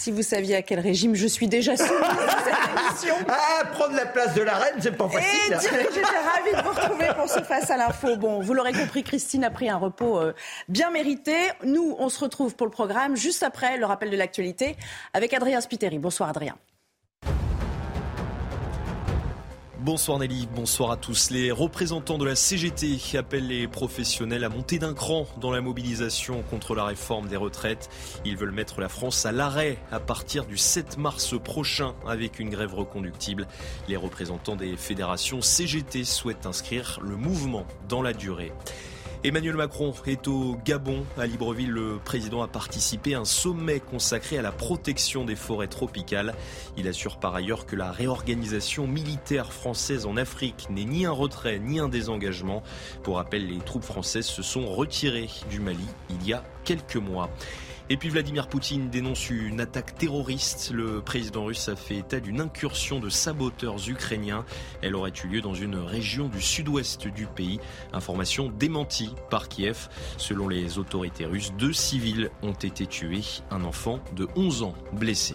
Si vous saviez à quel régime je suis déjà soumise à cette émission. Ah, prendre la place de la reine, c'est pas Et facile. dire que j'étais ravie de vous retrouver pour ce Face à l'info. Bon, vous l'aurez compris, Christine a pris un repos euh, bien mérité. Nous, on se retrouve pour le programme juste après le rappel de l'actualité avec Adrien Spiteri. Bonsoir Adrien. Bonsoir Nelly, bonsoir à tous. Les représentants de la CGT appellent les professionnels à monter d'un cran dans la mobilisation contre la réforme des retraites. Ils veulent mettre la France à l'arrêt à partir du 7 mars prochain avec une grève reconductible. Les représentants des fédérations CGT souhaitent inscrire le mouvement dans la durée. Emmanuel Macron est au Gabon. À Libreville, le président a participé à un sommet consacré à la protection des forêts tropicales. Il assure par ailleurs que la réorganisation militaire française en Afrique n'est ni un retrait ni un désengagement. Pour rappel, les troupes françaises se sont retirées du Mali il y a quelques mois. Et puis Vladimir Poutine dénonce une attaque terroriste. Le président russe a fait état d'une incursion de saboteurs ukrainiens. Elle aurait eu lieu dans une région du sud-ouest du pays. Information démentie par Kiev. Selon les autorités russes, deux civils ont été tués, un enfant de 11 ans blessé.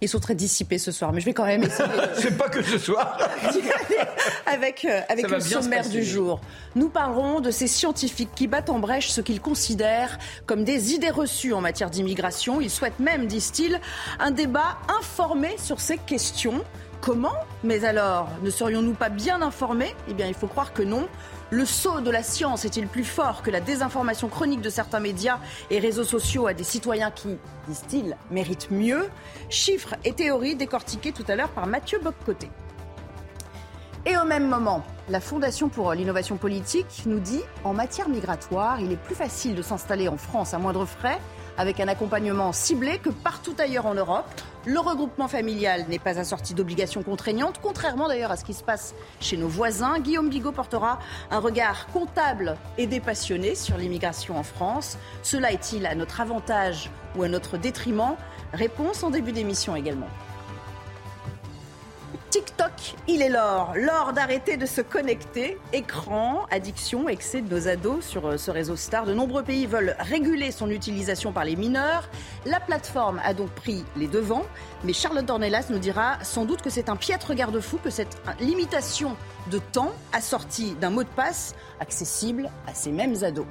Ils sont très dissipés ce soir, mais je vais quand même essayer de- C'est pas que ce soir. avec, euh, avec le sommaire du jour. Nous parlerons de ces scientifiques qui battent en brèche ce qu'ils considèrent comme des idées reçues en matière d'immigration. Ils souhaitent même, disent-ils, un débat informé sur ces questions. Comment Mais alors, ne serions-nous pas bien informés? Eh bien, il faut croire que non. Le saut de la science est-il plus fort que la désinformation chronique de certains médias et réseaux sociaux à des citoyens qui, disent-ils, méritent mieux? Chiffres et théories décortiqués tout à l'heure par Mathieu Boccoté. Et au même moment, la Fondation pour l'innovation politique nous dit en matière migratoire, il est plus facile de s'installer en France à moindre frais, avec un accompagnement ciblé que partout ailleurs en Europe. Le regroupement familial n'est pas assorti d'obligations contraignantes, contrairement d'ailleurs à ce qui se passe chez nos voisins. Guillaume Bigot portera un regard comptable et dépassionné sur l'immigration en France. Cela est-il à notre avantage ou à notre détriment? Réponse en début d'émission également. TikTok, il est l'or. L'or d'arrêter de se connecter. Écran, addiction, excès de nos ados sur euh, ce réseau star. De nombreux pays veulent réguler son utilisation par les mineurs. La plateforme a donc pris les devants. Mais Charlotte Dornelas nous dira sans doute que c'est un piètre garde-fou que cette euh, limitation de temps assortie d'un mot de passe accessible à ces mêmes ados.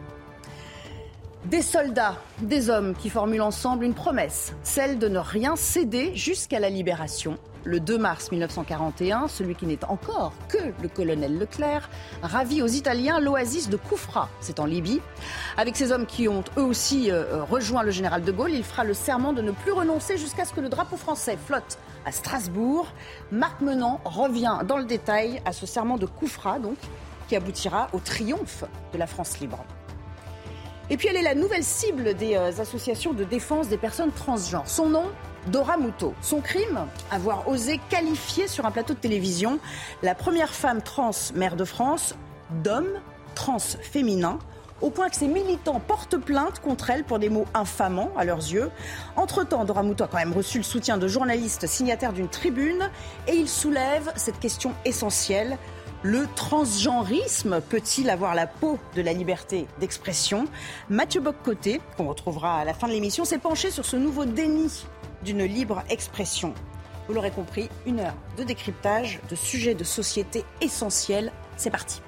Des soldats, des hommes qui formulent ensemble une promesse, celle de ne rien céder jusqu'à la libération. Le 2 mars 1941, celui qui n'est encore que le colonel Leclerc ravit aux Italiens l'oasis de Koufra, c'est en Libye. Avec ces hommes qui ont eux aussi euh, rejoint le général de Gaulle, il fera le serment de ne plus renoncer jusqu'à ce que le drapeau français flotte à Strasbourg. Marc Menant revient dans le détail à ce serment de Koufra, donc, qui aboutira au triomphe de la France libre. Et puis elle est la nouvelle cible des euh, associations de défense des personnes transgenres. Son nom Dora Muto. Son crime Avoir osé qualifier sur un plateau de télévision la première femme trans maire de France d'homme trans féminin au point que ses militants portent plainte contre elle pour des mots infamants à leurs yeux. Entre-temps, Dora Muto a quand même reçu le soutien de journalistes signataires d'une tribune et il soulève cette question essentielle. Le transgenrisme peut-il avoir la peau de la liberté d'expression? Mathieu Boccoté, qu'on retrouvera à la fin de l'émission, s'est penché sur ce nouveau déni d'une libre expression. Vous l'aurez compris, une heure de décryptage de sujets de société essentiels. C'est parti.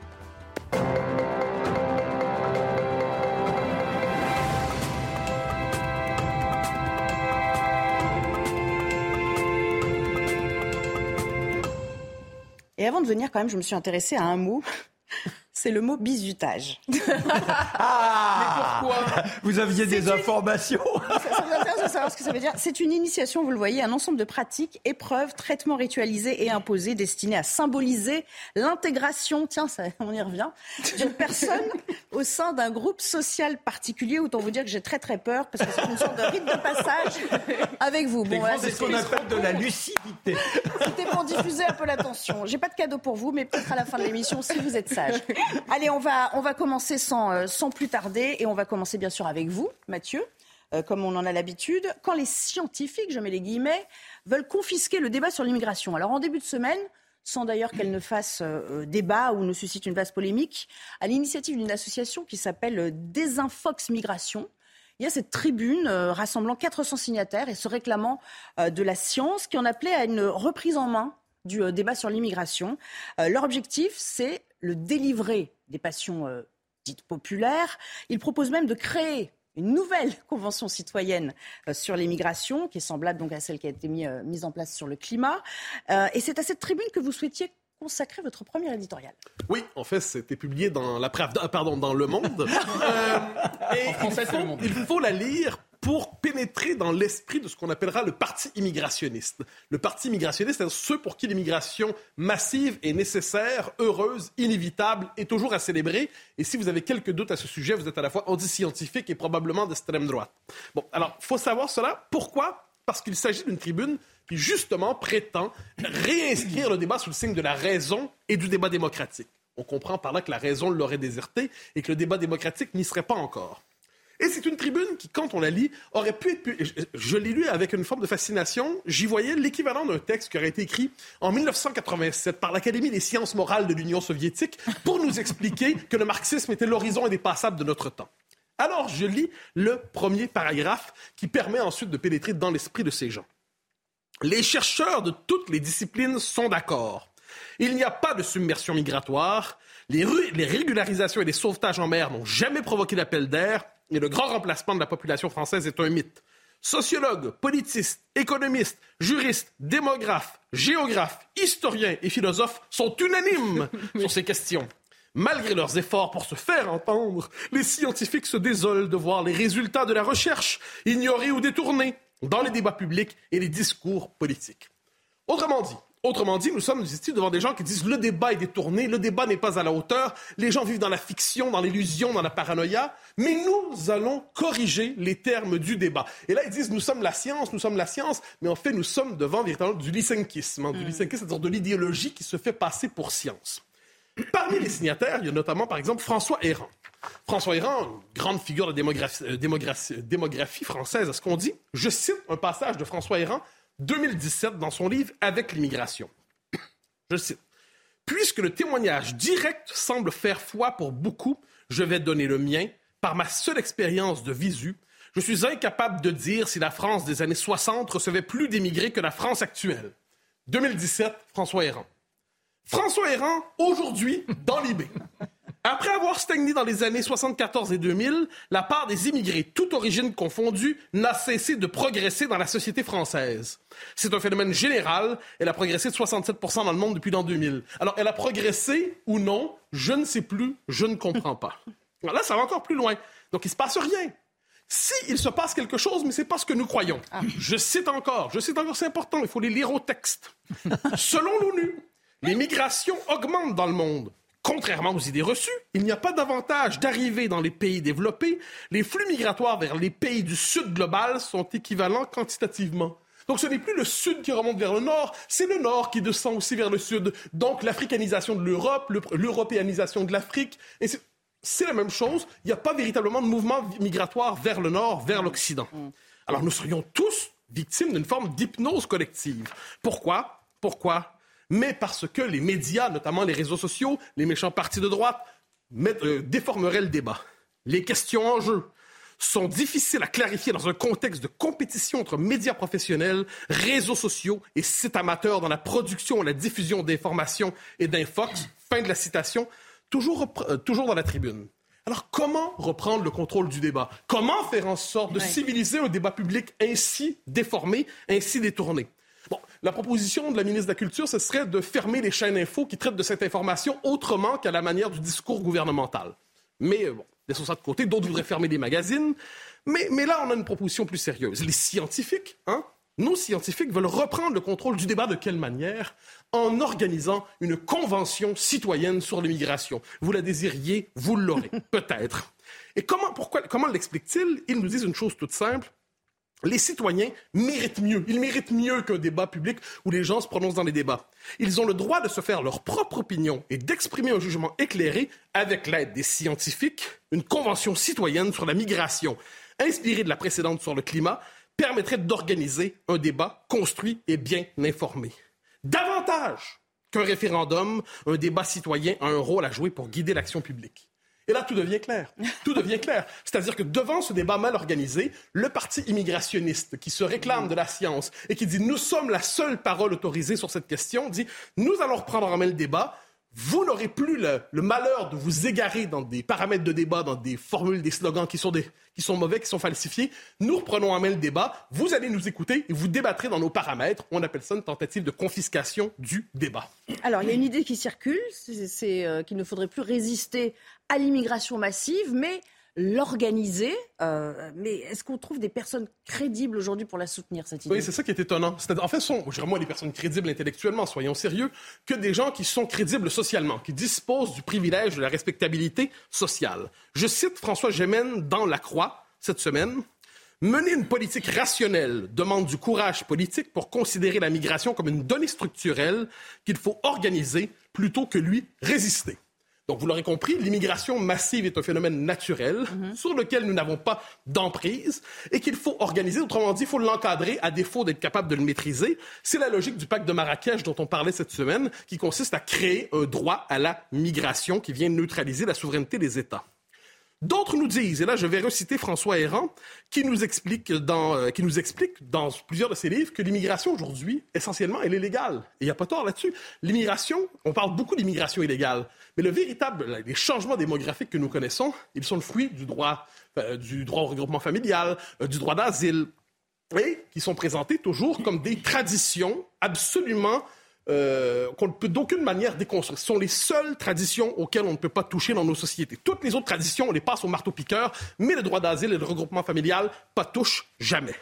Et avant de venir, quand même, je me suis intéressée à un mot. C'est le mot bizutage. Ah Vous aviez des informations Ça, ça vous intéresse savoir ce que ça veut dire. C'est une initiation, vous le voyez, un ensemble de pratiques, épreuves, traitements ritualisés et imposés destinés à symboliser l'intégration, tiens, ça, on y revient, d'une personne au sein d'un groupe social particulier. Autant vous dire que j'ai très très peur parce que c'est une sorte de rite de passage avec vous. Bon, c'est ce qu'on appelle de la lucidité. C'était pour diffuser un peu l'attention. J'ai pas de cadeau pour vous, mais peut-être à la fin de l'émission si vous êtes sage. Allez, on va, on va commencer sans, euh, sans plus tarder et on va commencer bien sûr avec vous, Mathieu. Euh, comme on en a l'habitude, quand les scientifiques, je mets les guillemets, veulent confisquer le débat sur l'immigration. Alors en début de semaine, sans d'ailleurs qu'elle ne fasse euh, débat ou ne suscite une vaste polémique, à l'initiative d'une association qui s'appelle Désinfox Migration, il y a cette tribune rassemblant 400 signataires et se réclamant de la science qui en appelait à une reprise en main du débat sur l'immigration. leur objectif, c'est le délivrer des passions dites populaires. Ils proposent même de créer une nouvelle convention citoyenne euh, sur l'immigration, qui est semblable donc à celle qui a été euh, mise en place sur le climat. Euh, et c'est à cette tribune que vous souhaitiez consacrer votre premier éditorial. Oui, en fait, c'était publié dans la pardon, dans Le Monde. et il faut la lire pour pénétrer dans l'esprit de ce qu'on appellera le parti immigrationniste. Le parti immigrationniste, c'est ceux pour qui l'immigration massive est nécessaire, heureuse, inévitable et toujours à célébrer. Et si vous avez quelques doutes à ce sujet, vous êtes à la fois anti-scientifique et probablement d'extrême droite. Bon, alors, faut savoir cela. Pourquoi? Parce qu'il s'agit d'une tribune qui, justement, prétend réinscrire le débat sous le signe de la raison et du débat démocratique. On comprend par là que la raison l'aurait déserté et que le débat démocratique n'y serait pas encore. Et c'est une tribune qui, quand on la lit, aurait pu être... Je l'ai lu avec une forme de fascination. J'y voyais l'équivalent d'un texte qui aurait été écrit en 1987 par l'Académie des sciences morales de l'Union soviétique pour nous expliquer que le marxisme était l'horizon indépassable de notre temps. Alors, je lis le premier paragraphe qui permet ensuite de pénétrer dans l'esprit de ces gens. Les chercheurs de toutes les disciplines sont d'accord. Il n'y a pas de submersion migratoire. Les, régularisations et les sauvetages en mer n'ont jamais provoqué d'appel d'air et le grand remplacement de la population française est un mythe. Sociologues, politistes, économistes, juristes, démographes, géographes, historiens et philosophes sont unanimes sur ces questions. Malgré leurs efforts pour se faire entendre, les scientifiques se désolent de voir les résultats de la recherche ignorés ou détournés dans les débats publics et les discours politiques. Autrement dit, Autrement dit, nous sommes ici devant des gens qui disent le débat est détourné, le débat n'est pas à la hauteur, les gens vivent dans la fiction, dans l'illusion, dans la paranoïa, mais nous allons corriger les termes du débat. Et là, ils disent nous sommes la science, nous sommes la science, mais en fait, nous sommes devant véritablement du lysenkisme, hein, du mm. c'est-à-dire de l'idéologie qui se fait passer pour science. Parmi les signataires, il y a notamment, par exemple, François Héran. François Héran, une grande figure de démographie, euh, démographie, démographie française, à ce qu'on dit. Je cite un passage de François Héran 2017 dans son livre Avec l'immigration. Je cite. Puisque le témoignage direct semble faire foi pour beaucoup, je vais donner le mien. Par ma seule expérience de visu, je suis incapable de dire si la France des années 60 recevait plus d'émigrés que la France actuelle. 2017, François Héran. François Héran, aujourd'hui, dans l'IB. Après avoir stagné dans les années 74 et 2000, la part des immigrés, toute origine confondue, n'a cessé de progresser dans la société française. C'est un phénomène général. Elle a progressé de 67 dans le monde depuis l'an 2000. Alors, elle a progressé ou non Je ne sais plus, je ne comprends pas. là, ça va encore plus loin. Donc, il ne se passe rien. Si il se passe quelque chose, mais c'est pas ce que nous croyons. Ah. Je cite encore, je cite encore, c'est important, il faut les lire au texte. Selon l'ONU, les migrations augmentent dans le monde. Contrairement aux idées reçues, il n'y a pas d'avantage d'arriver dans les pays développés. Les flux migratoires vers les pays du sud global sont équivalents quantitativement. Donc ce n'est plus le sud qui remonte vers le nord, c'est le nord qui descend aussi vers le sud. Donc l'africanisation de l'Europe, l'européanisation de l'Afrique, c'est la même chose. Il n'y a pas véritablement de mouvement migratoire vers le nord, vers l'Occident. Alors nous serions tous victimes d'une forme d'hypnose collective. Pourquoi? Pourquoi? Mais parce que les médias, notamment les réseaux sociaux, les méchants partis de droite, euh, déformeraient le débat. Les questions en jeu sont difficiles à clarifier dans un contexte de compétition entre médias professionnels, réseaux sociaux et sites amateurs dans la production et la diffusion d'informations et d'infox. Fin de la citation. Toujours, euh, toujours dans la tribune. Alors, comment reprendre le contrôle du débat? Comment faire en sorte de civiliser un débat public ainsi déformé, ainsi détourné? La proposition de la ministre de la Culture, ce serait de fermer les chaînes info qui traitent de cette information autrement qu'à la manière du discours gouvernemental. Mais bon, laissons ça de côté. D'autres voudraient fermer des magazines. Mais, mais là, on a une proposition plus sérieuse. Les scientifiques, hein, nos scientifiques veulent reprendre le contrôle du débat de quelle manière? En organisant une convention citoyenne sur l'immigration. Vous la désiriez, vous l'aurez, peut-être. Et comment, pourquoi, comment l'expliquent-ils Ils nous disent une chose toute simple les citoyens méritent mieux. Ils méritent mieux qu'un débat public où les gens se prononcent dans les débats. Ils ont le droit de se faire leur propre opinion et d'exprimer un jugement éclairé avec l'aide des scientifiques. Une convention citoyenne sur la migration, inspirée de la précédente sur le climat, permettrait d'organiser un débat construit et bien informé. Davantage qu'un référendum, un débat citoyen a un rôle à jouer pour guider l'action publique. Et là, tout devient clair. Tout devient clair. C'est-à-dire que devant ce débat mal organisé, le parti immigrationniste qui se réclame de la science et qui dit nous sommes la seule parole autorisée sur cette question, dit nous allons reprendre en main le débat. Vous n'aurez plus le, malheur de vous égarer dans des paramètres de débat, dans des formules, des slogans qui sont, des, qui sont mauvais, qui sont falsifiés. Nous reprenons en main le débat. Vous allez nous écouter et vous débattrez dans nos paramètres. On appelle ça une tentative de confiscation du débat. Alors, il y a une idée qui circule, c'est euh, qu'il ne faudrait plus résister à l'immigration massive, mais l'organiser. Euh, mais est-ce qu'on trouve des personnes crédibles aujourd'hui pour la soutenir, cette idée? Oui, c'est ça qui est étonnant. en fait, sont, je moins des personnes crédibles intellectuellement, soyons sérieux, que des gens qui sont crédibles socialement, qui disposent du privilège de la respectabilité sociale. Je cite François Gémen dans La Croix cette semaine. Mener une politique rationnelle demande du courage politique pour considérer la migration comme une donnée structurelle qu'il faut organiser plutôt que lui résister. Donc, vous l'aurez compris, l'immigration massive est un phénomène naturel mhm. sur lequel nous n'avons pas d'emprise et qu'il faut organiser. Autrement dit, il faut l'encadrer à défaut d'être capable de le maîtriser. C'est la logique du pacte de Marrakech dont on parlait cette semaine, qui consiste à créer un droit à la migration qui vient neutraliser la souveraineté des États. D'autres nous disent, et là je vais reciter François Héran, qui nous explique dans, euh, qui nous explique dans plusieurs de ses livres que l'immigration aujourd'hui, essentiellement, elle est légale. Et il n'y a pas tort là-dessus. L'immigration, on parle beaucoup d'immigration illégale, mais le véritable, les changements démographiques que nous connaissons, ils sont le fruit du droit, euh, du droit au regroupement familial, euh, du droit d'asile, et qui sont présentés toujours comme des traditions absolument euh, qu'on ne peut d'aucune manière déconstruire. Ce sont les seules traditions auxquelles on ne peut pas toucher dans nos sociétés. Toutes les autres traditions, on les passe au marteau-piqueur, mais le droit d'asile et le regroupement familial, pas touche jamais.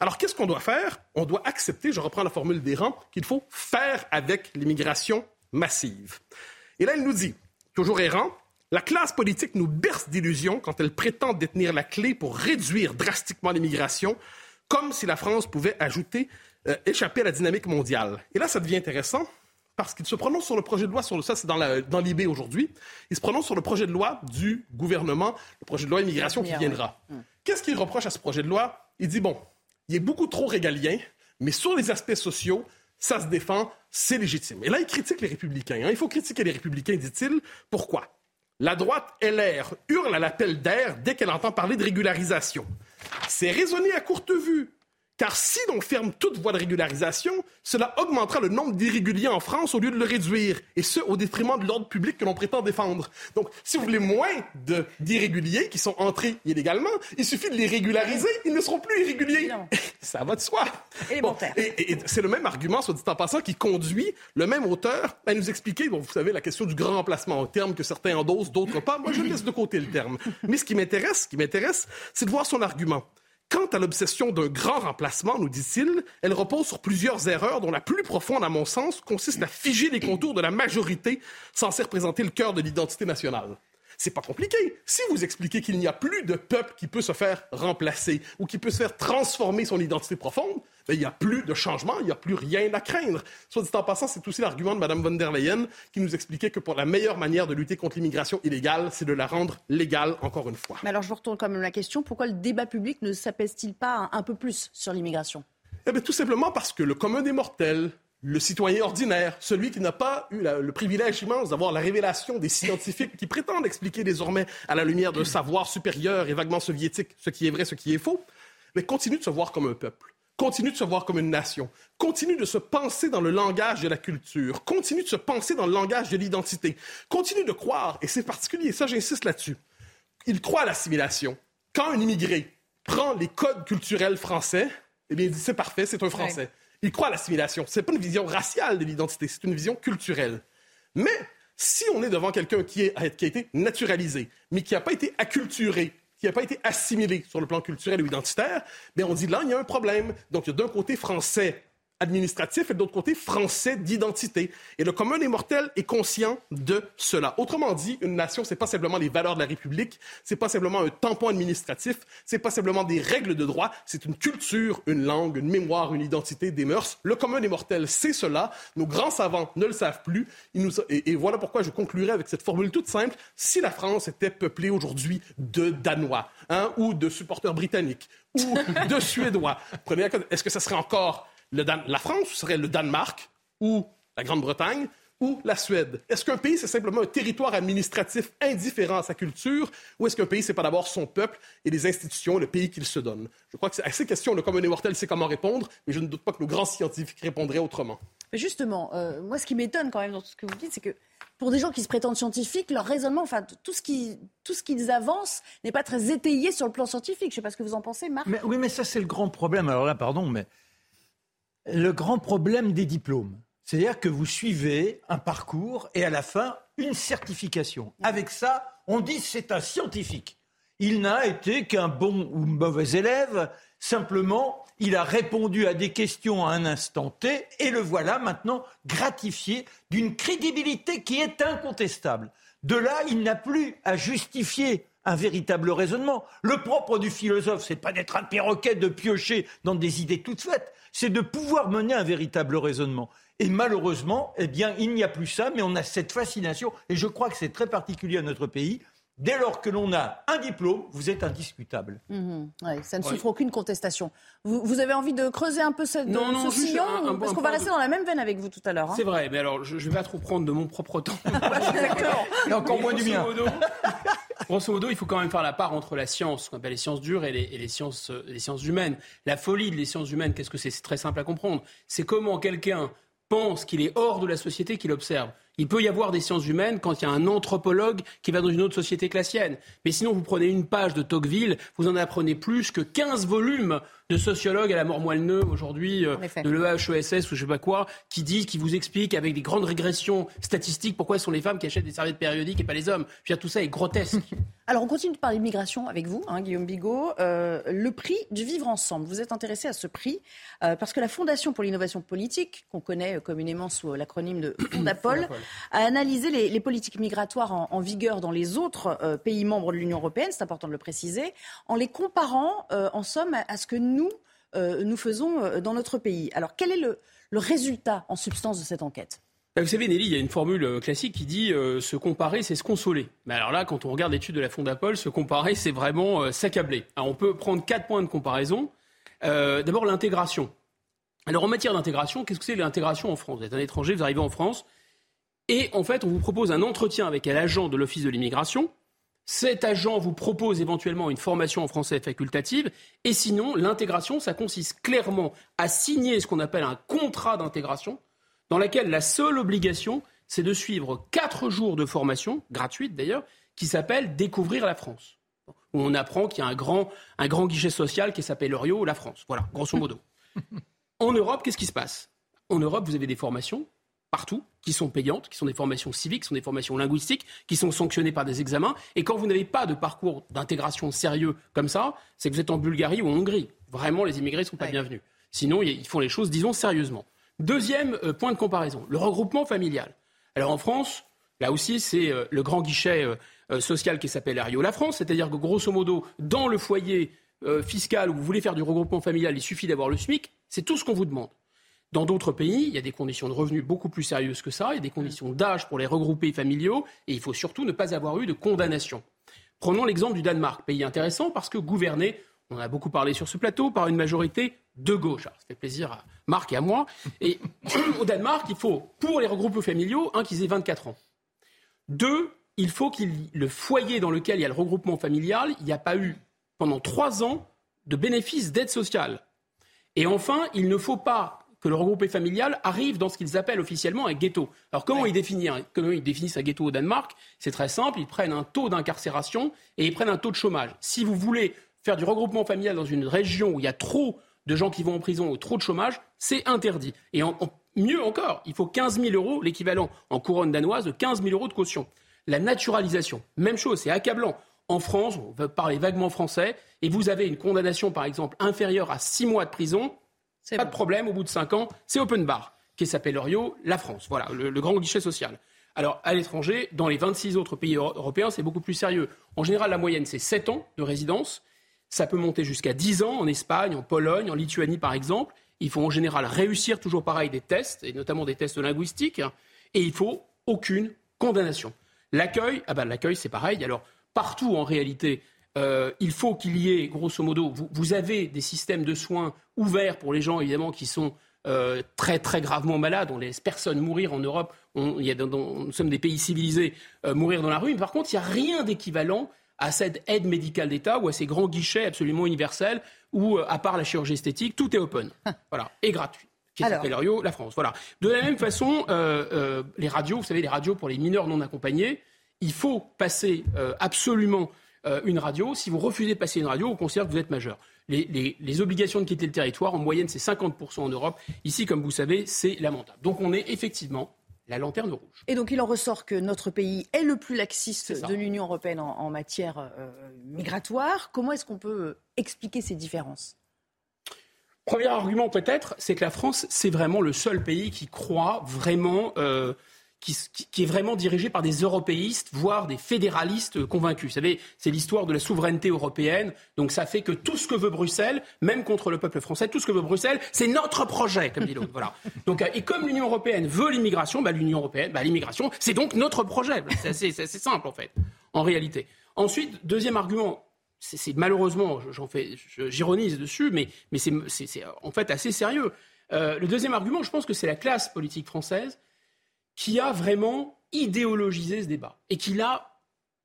Alors, qu'est-ce qu'on doit faire? On doit accepter, je reprends la formule des rangs, qu'il faut faire avec l'immigration massive. Et là, il nous dit, toujours errant, la classe politique nous berce d'illusions quand elle prétend détenir la clé pour réduire drastiquement l'immigration, comme si la France pouvait ajouter euh, échapper à la dynamique mondiale. Et là, ça devient intéressant parce qu'il se prononce sur le projet de loi, sur le, ça c'est dans, dans l'IB aujourd'hui, il se prononce sur le projet de loi du gouvernement, le projet de loi immigration qui viendra. Hum. Qu'est-ce qu'il reproche à ce projet de loi? Il dit, bon, il est beaucoup trop régalien, mais sur les aspects sociaux, ça se défend, c'est légitime. Et là, il critique les républicains. Hein. Il faut critiquer les républicains, dit-il. Pourquoi? La droite LR hurle à l'appel d'air dès qu'elle entend parler de régularisation. C'est raisonné à courte vue. Car si l'on ferme toute voie de régularisation, cela augmentera le nombre d'irréguliers en France au lieu de le réduire, et ce, au détriment de l'ordre public que l'on prétend défendre. Donc, si vous voulez moins d'irréguliers qui sont entrés illégalement, il suffit de les régulariser, ils ne seront plus irréguliers. Ça va de soi. et, c'est le même argument, soit dit en passant, qui conduit le même auteur à nous expliquer, bon, vous savez, la question du grand remplacement, un terme que certains endossent, d'autres pas. Moi, je laisse de côté le terme. Mais ce qui m'intéresse, ce qui m'intéresse, c'est de voir son argument. Quant à l'obsession d'un grand remplacement, nous dit-il, elle repose sur plusieurs erreurs dont la plus profonde, à mon sens, consiste à figer les contours de la majorité censée représenter le cœur de l'identité nationale. C'est pas compliqué. Si vous expliquez qu'il n'y a plus de peuple qui peut se faire remplacer ou qui peut se faire transformer son identité profonde, il n'y a plus de changement, il n'y a plus rien à craindre. Soit dit en passant, c'est aussi l'argument de Mme von der Leyen qui nous expliquait que pour la meilleure manière de lutter contre l'immigration illégale, c'est de la rendre légale, encore une fois. Mais alors je vous retourne quand même la question, pourquoi le débat public ne s'apaise-t-il pas un peu plus sur l'immigration? Eh bien, tout simplement parce que le commun des mortels, le citoyen ordinaire, celui qui n'a pas eu le privilège immense d'avoir la révélation des scientifiques qui prétendent expliquer désormais à la lumière d'un savoir supérieur et vaguement soviétique ce qui est vrai, ce qui est faux, mais continue de se voir comme un peuple, continue de se voir comme une nation, continue de se penser dans le langage de la culture, continue de se penser dans le langage de l'identité, continue de croire, et c'est particulier, ça j'insiste là-dessus, il croit à l'assimilation. Quand un immigré prend les codes culturels français, eh bien, il dit c'est parfait, c'est un Français. Il croit à l'assimilation. Ce n'est pas une vision raciale de l'identité, c'est une vision culturelle. Mais Si on est devant quelqu'un qui, qui a été naturalisé, mais qui n'a pas été acculturé, qui n'a pas été assimilé sur le plan culturel ou identitaire, bien on dit là, il y a un problème. Donc, il y a d'un côté français administratif et de l'autre côté français d'identité. Et le commun des mortels est conscient de cela. Autrement dit, une nation, c'est pas simplement les valeurs de la République, c'est pas simplement un tampon administratif, c'est pas simplement des règles de droit, c'est une culture, une langue, une mémoire, une identité, des mœurs. Le commun des mortels, c'est cela. Nos grands savants ne le savent plus. Et, et, voilà pourquoi je conclurai avec cette formule toute simple. Si la France était peuplée aujourd'hui de Danois, hein, ou de supporters britanniques, ou de Suédois, est-ce que ça serait encore la France serait le Danemark ou la Grande-Bretagne ou la Suède? Est-ce qu'un pays, c'est simplement un territoire administratif indifférent à sa culture, ou est-ce qu'un pays, c'est pas d'abord son peuple et les institutions, le pays qu'il se donne? Je crois que à ces questions, le commun des mortels sait comment répondre, mais je ne doute pas que nos grands scientifiques répondraient autrement. Justement, euh, moi, ce qui m'étonne quand même dans tout ce que vous dites, c'est que pour des gens qui se prétendent scientifiques, leur raisonnement, enfin, tout ce qu'ils avancent n'est pas très étayé sur le plan scientifique. Je ne sais pas ce que vous en pensez, Marc. oui, mais ça, c'est le grand problème. Alors là, pardon, mais le grand problème des diplômes. C'est-à-dire que vous suivez un parcours et à la fin, une certification. Avec ça, on dit c'est un scientifique. Il n'a été qu'un bon ou mauvais élève, simplement, il a répondu à des questions à un instant T et le voilà maintenant gratifié d'une crédibilité qui est incontestable. De là, il n'a plus à justifier un véritable raisonnement. Le propre du philosophe, c'est pas d'être un perroquet, de piocher dans des idées toutes faites, c'est de pouvoir mener un véritable raisonnement. Et malheureusement, eh bien, il n'y a plus ça, mais on a cette fascination, et je crois que c'est très particulier à notre pays. Dès lors que l'on a un diplôme, vous êtes indiscutable. Mhm. ça ne souffre aucune contestation. Vous, avez envie de creuser un peu ce, non, non, ce sillon Parce qu'on va rester dans la même veine avec vous tout à l'heure. Hein. C'est vrai, mais alors je ne vais pas trop prendre de mon propre temps. Exactement. Et encore moins du mien. Grosso modo, il faut quand même faire la part entre la science, ce qu'on appelle les sciences dures, et les, sciences, les sciences humaines. La folie des sciences humaines, qu'est-ce que c'est? C'est très simple à comprendre. C'est comment quelqu'un pense qu'il est hors de la société qu'il observe. Il peut y avoir des sciences humaines quand il y a un anthropologue qui va dans une autre société que la sienne. Mais sinon, vous prenez une page de Tocqueville, vous en apprenez plus que 15 volumes de sociologues à la mort moelle aujourd'hui, euh, de l'EHESS ou je sais pas quoi, qui disent, qui vous expliquent avec des grandes régressions statistiques pourquoi ce sont les femmes qui achètent des serviettes périodiques et pas les hommes. Je veux dire, tout ça est grotesque. Alors, on continue de parler d'immigration avec vous, hein, Guillaume Bigot. Euh, le prix du vivre ensemble. Vous êtes intéressé à ce prix euh, parce que la Fondation pour l'innovation politique, qu'on connaît communément sous l'acronyme de Fondapol, a analysé les, politiques migratoires en, vigueur dans les autres pays membres de l'Union européenne, c'est important de le préciser, en les comparant, en somme, à ce que nous nous, euh, nous faisons euh, dans notre pays. Alors quel est le, résultat en substance de cette enquête? Bah, vous savez, Nelly, il y a une formule euh, classique qui dit se comparer, c'est se consoler. Mais alors là, quand on regarde l'étude de la Fondapol, se comparer, c'est vraiment s'accabler. on peut prendre quatre points de comparaison. D'abord, l'intégration. Alors, en matière d'intégration, qu'est-ce que c'est l'intégration en France? Vous êtes un étranger, vous arrivez en France, et en fait, on vous propose un entretien avec un agent de l'Office de l'immigration cet agent vous propose éventuellement une formation en français facultative. Et sinon, l'intégration, ça consiste clairement à signer ce qu'on appelle un contrat d'intégration, dans lequel la seule obligation, c'est de suivre quatre jours de formation, gratuite d'ailleurs, qui s'appelle Découvrir la France. Où on apprend qu'il y a un grand, un grand guichet social qui s'appelle Rio, la France. Voilà, grosso modo. en Europe, qu'est-ce qui se passe? En Europe, vous avez des formations partout, qui sont payantes, qui sont des formations civiques, qui sont des formations linguistiques, qui sont sanctionnées par des examens. Et quand vous n'avez pas de parcours d'intégration sérieux comme ça, c'est que vous êtes en Bulgarie ou en Hongrie. Vraiment, les immigrés ne sont pas bienvenus. Sinon, ils font les choses, disons, sérieusement. Deuxième euh, point de comparaison, le regroupement familial. Alors en France, là aussi, c'est euh, le grand guichet euh, social qui s'appelle Ario La France, c'est-à-dire que grosso modo, dans le foyer fiscal où vous voulez faire du regroupement familial, il suffit d'avoir le SMIC, c'est tout ce qu'on vous demande. Dans d'autres pays, il y a des conditions de revenus beaucoup plus sérieuses que ça, il y a des conditions d'âge pour les regroupés familiaux, et il faut surtout ne pas avoir eu de condamnation. Prenons l'exemple du Danemark, pays intéressant parce que gouverné, on a beaucoup parlé sur ce plateau, par une majorité de gauche. ça fait plaisir à Marc et à moi. Au Danemark, il faut, pour les regroupés familiaux, un, qu'ils aient 24 ans. Deux, il faut qu'il le foyer dans lequel il y a le regroupement familial, il n'y a pas eu pendant trois ans de bénéfices d'aide sociale. Et enfin, il ne faut pas que le regroupé familial arrive dans ce qu'ils appellent officiellement un ghetto. Alors comment, ils, définissent, comment ils définissent un ghetto au Danemark? C'est très simple, ils prennent un taux d'incarcération et ils prennent un taux de chômage. Si vous voulez faire du regroupement familial dans une région où il y a trop de gens qui vont en prison ou trop de chômage, c'est interdit. Et mieux encore, il faut 15 000 euros, l'équivalent en couronne danoise de 15 000 euros de caution. La naturalisation, même chose, c'est accablant. En France, on va parler vaguement français, et vous avez une condamnation, par exemple, inférieure à 6 mois de prison, pas de problème, au bout de 5 ans, c'est open bar, qui s'appelle Orio, la France. Voilà, le, le grand guichet social. Alors, à l'étranger, dans les 26 autres pays européens, c'est beaucoup plus sérieux. En général, la moyenne, c'est 7 ans de résidence. Ça peut monter jusqu'à 10 ans en Espagne, en Pologne, en Lituanie, par exemple. Il faut en général réussir toujours pareil des tests, et notamment des tests linguistiques. Et il faut aucune condamnation. L'accueil, ah ben l'accueil, c'est pareil. Alors, partout, en réalité, euh, il faut qu'il y ait, grosso modo, vous, avez des systèmes de soins ouverts pour les gens, évidemment, qui sont euh, très très gravement malades. On laisse personne mourir en Europe. On, y a, nous sommes des pays civilisés, euh, mourir dans la rue. Mais par contre, il n'y a rien d'équivalent à cette aide médicale d'État ou à ces grands guichets absolument universels où, à part la chirurgie esthétique, tout est open. voilà, et gratuit. Qui la France. Voilà. De la même façon, les radios, vous savez, les radios pour les mineurs non accompagnés, il faut passer absolument euh, une radio. Si vous refusez de passer une radio, on considère que vous êtes majeur. Les, obligations de quitter le territoire, en moyenne, c'est 50% en Europe. Ici, comme vous savez, c'est lamentable. Donc on est effectivement la lanterne rouge. Et donc il en ressort que notre pays est le plus laxiste de l'Union européenne en, matière euh, migratoire. Comment est-ce qu'on peut euh, expliquer ces différences? Premier argument peut-être, c'est que la France, c'est vraiment le seul pays qui croit vraiment qui, est vraiment dirigé par des européistes, voire des fédéralistes convaincus. Vous savez, c'est l'histoire de la souveraineté européenne. Donc ça fait que tout ce que veut Bruxelles, même contre le peuple français, tout ce que veut Bruxelles, c'est notre projet, comme dit l'autre. Voilà. Donc, euh, et comme l'Union européenne veut l'immigration, bah, l'Union européenne, bah, l'immigration, c'est donc notre projet. C'est assez, simple en fait, en réalité. Ensuite, deuxième argument, c'est malheureusement, j'en fais, j'ironise dessus, mais, mais c'est en fait assez sérieux. Euh, le deuxième argument, je pense que c'est la classe politique française qui a vraiment idéologisé ce débat et qui l'a,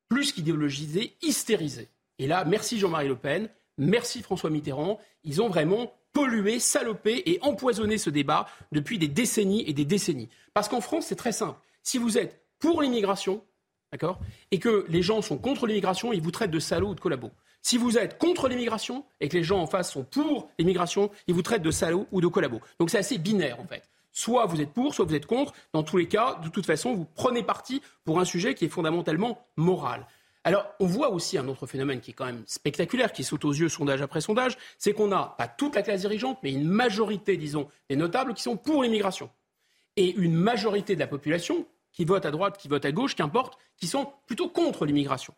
plus qu'idéologisé, hystérisé. Et là, merci Jean-Marie Le Pen, merci François Mitterrand, ils ont vraiment pollué, salopé et empoisonné ce débat depuis des décennies et des décennies. Parce qu'en France, c'est très simple. Si vous êtes pour l'immigration, d'accord, et que les gens sont contre l'immigration, ils vous traitent de salauds ou de collabos. Si vous êtes contre l'immigration et que les gens en face sont pour l'immigration, ils vous traitent de salauds ou de collabos. Donc c'est assez binaire en fait. Soit vous êtes pour, soit vous êtes contre. Dans tous les cas, de toute façon, vous prenez parti pour un sujet qui est fondamentalement moral. Alors, on voit aussi un autre phénomène qui est quand même spectaculaire, qui saute aux yeux sondage après sondage, c'est qu'on a pas toute la classe dirigeante, mais une majorité, disons, des notables qui sont pour l'immigration. Et une majorité de la population qui vote à droite, qui vote à gauche, qu'importe, qui sont plutôt contre l'immigration.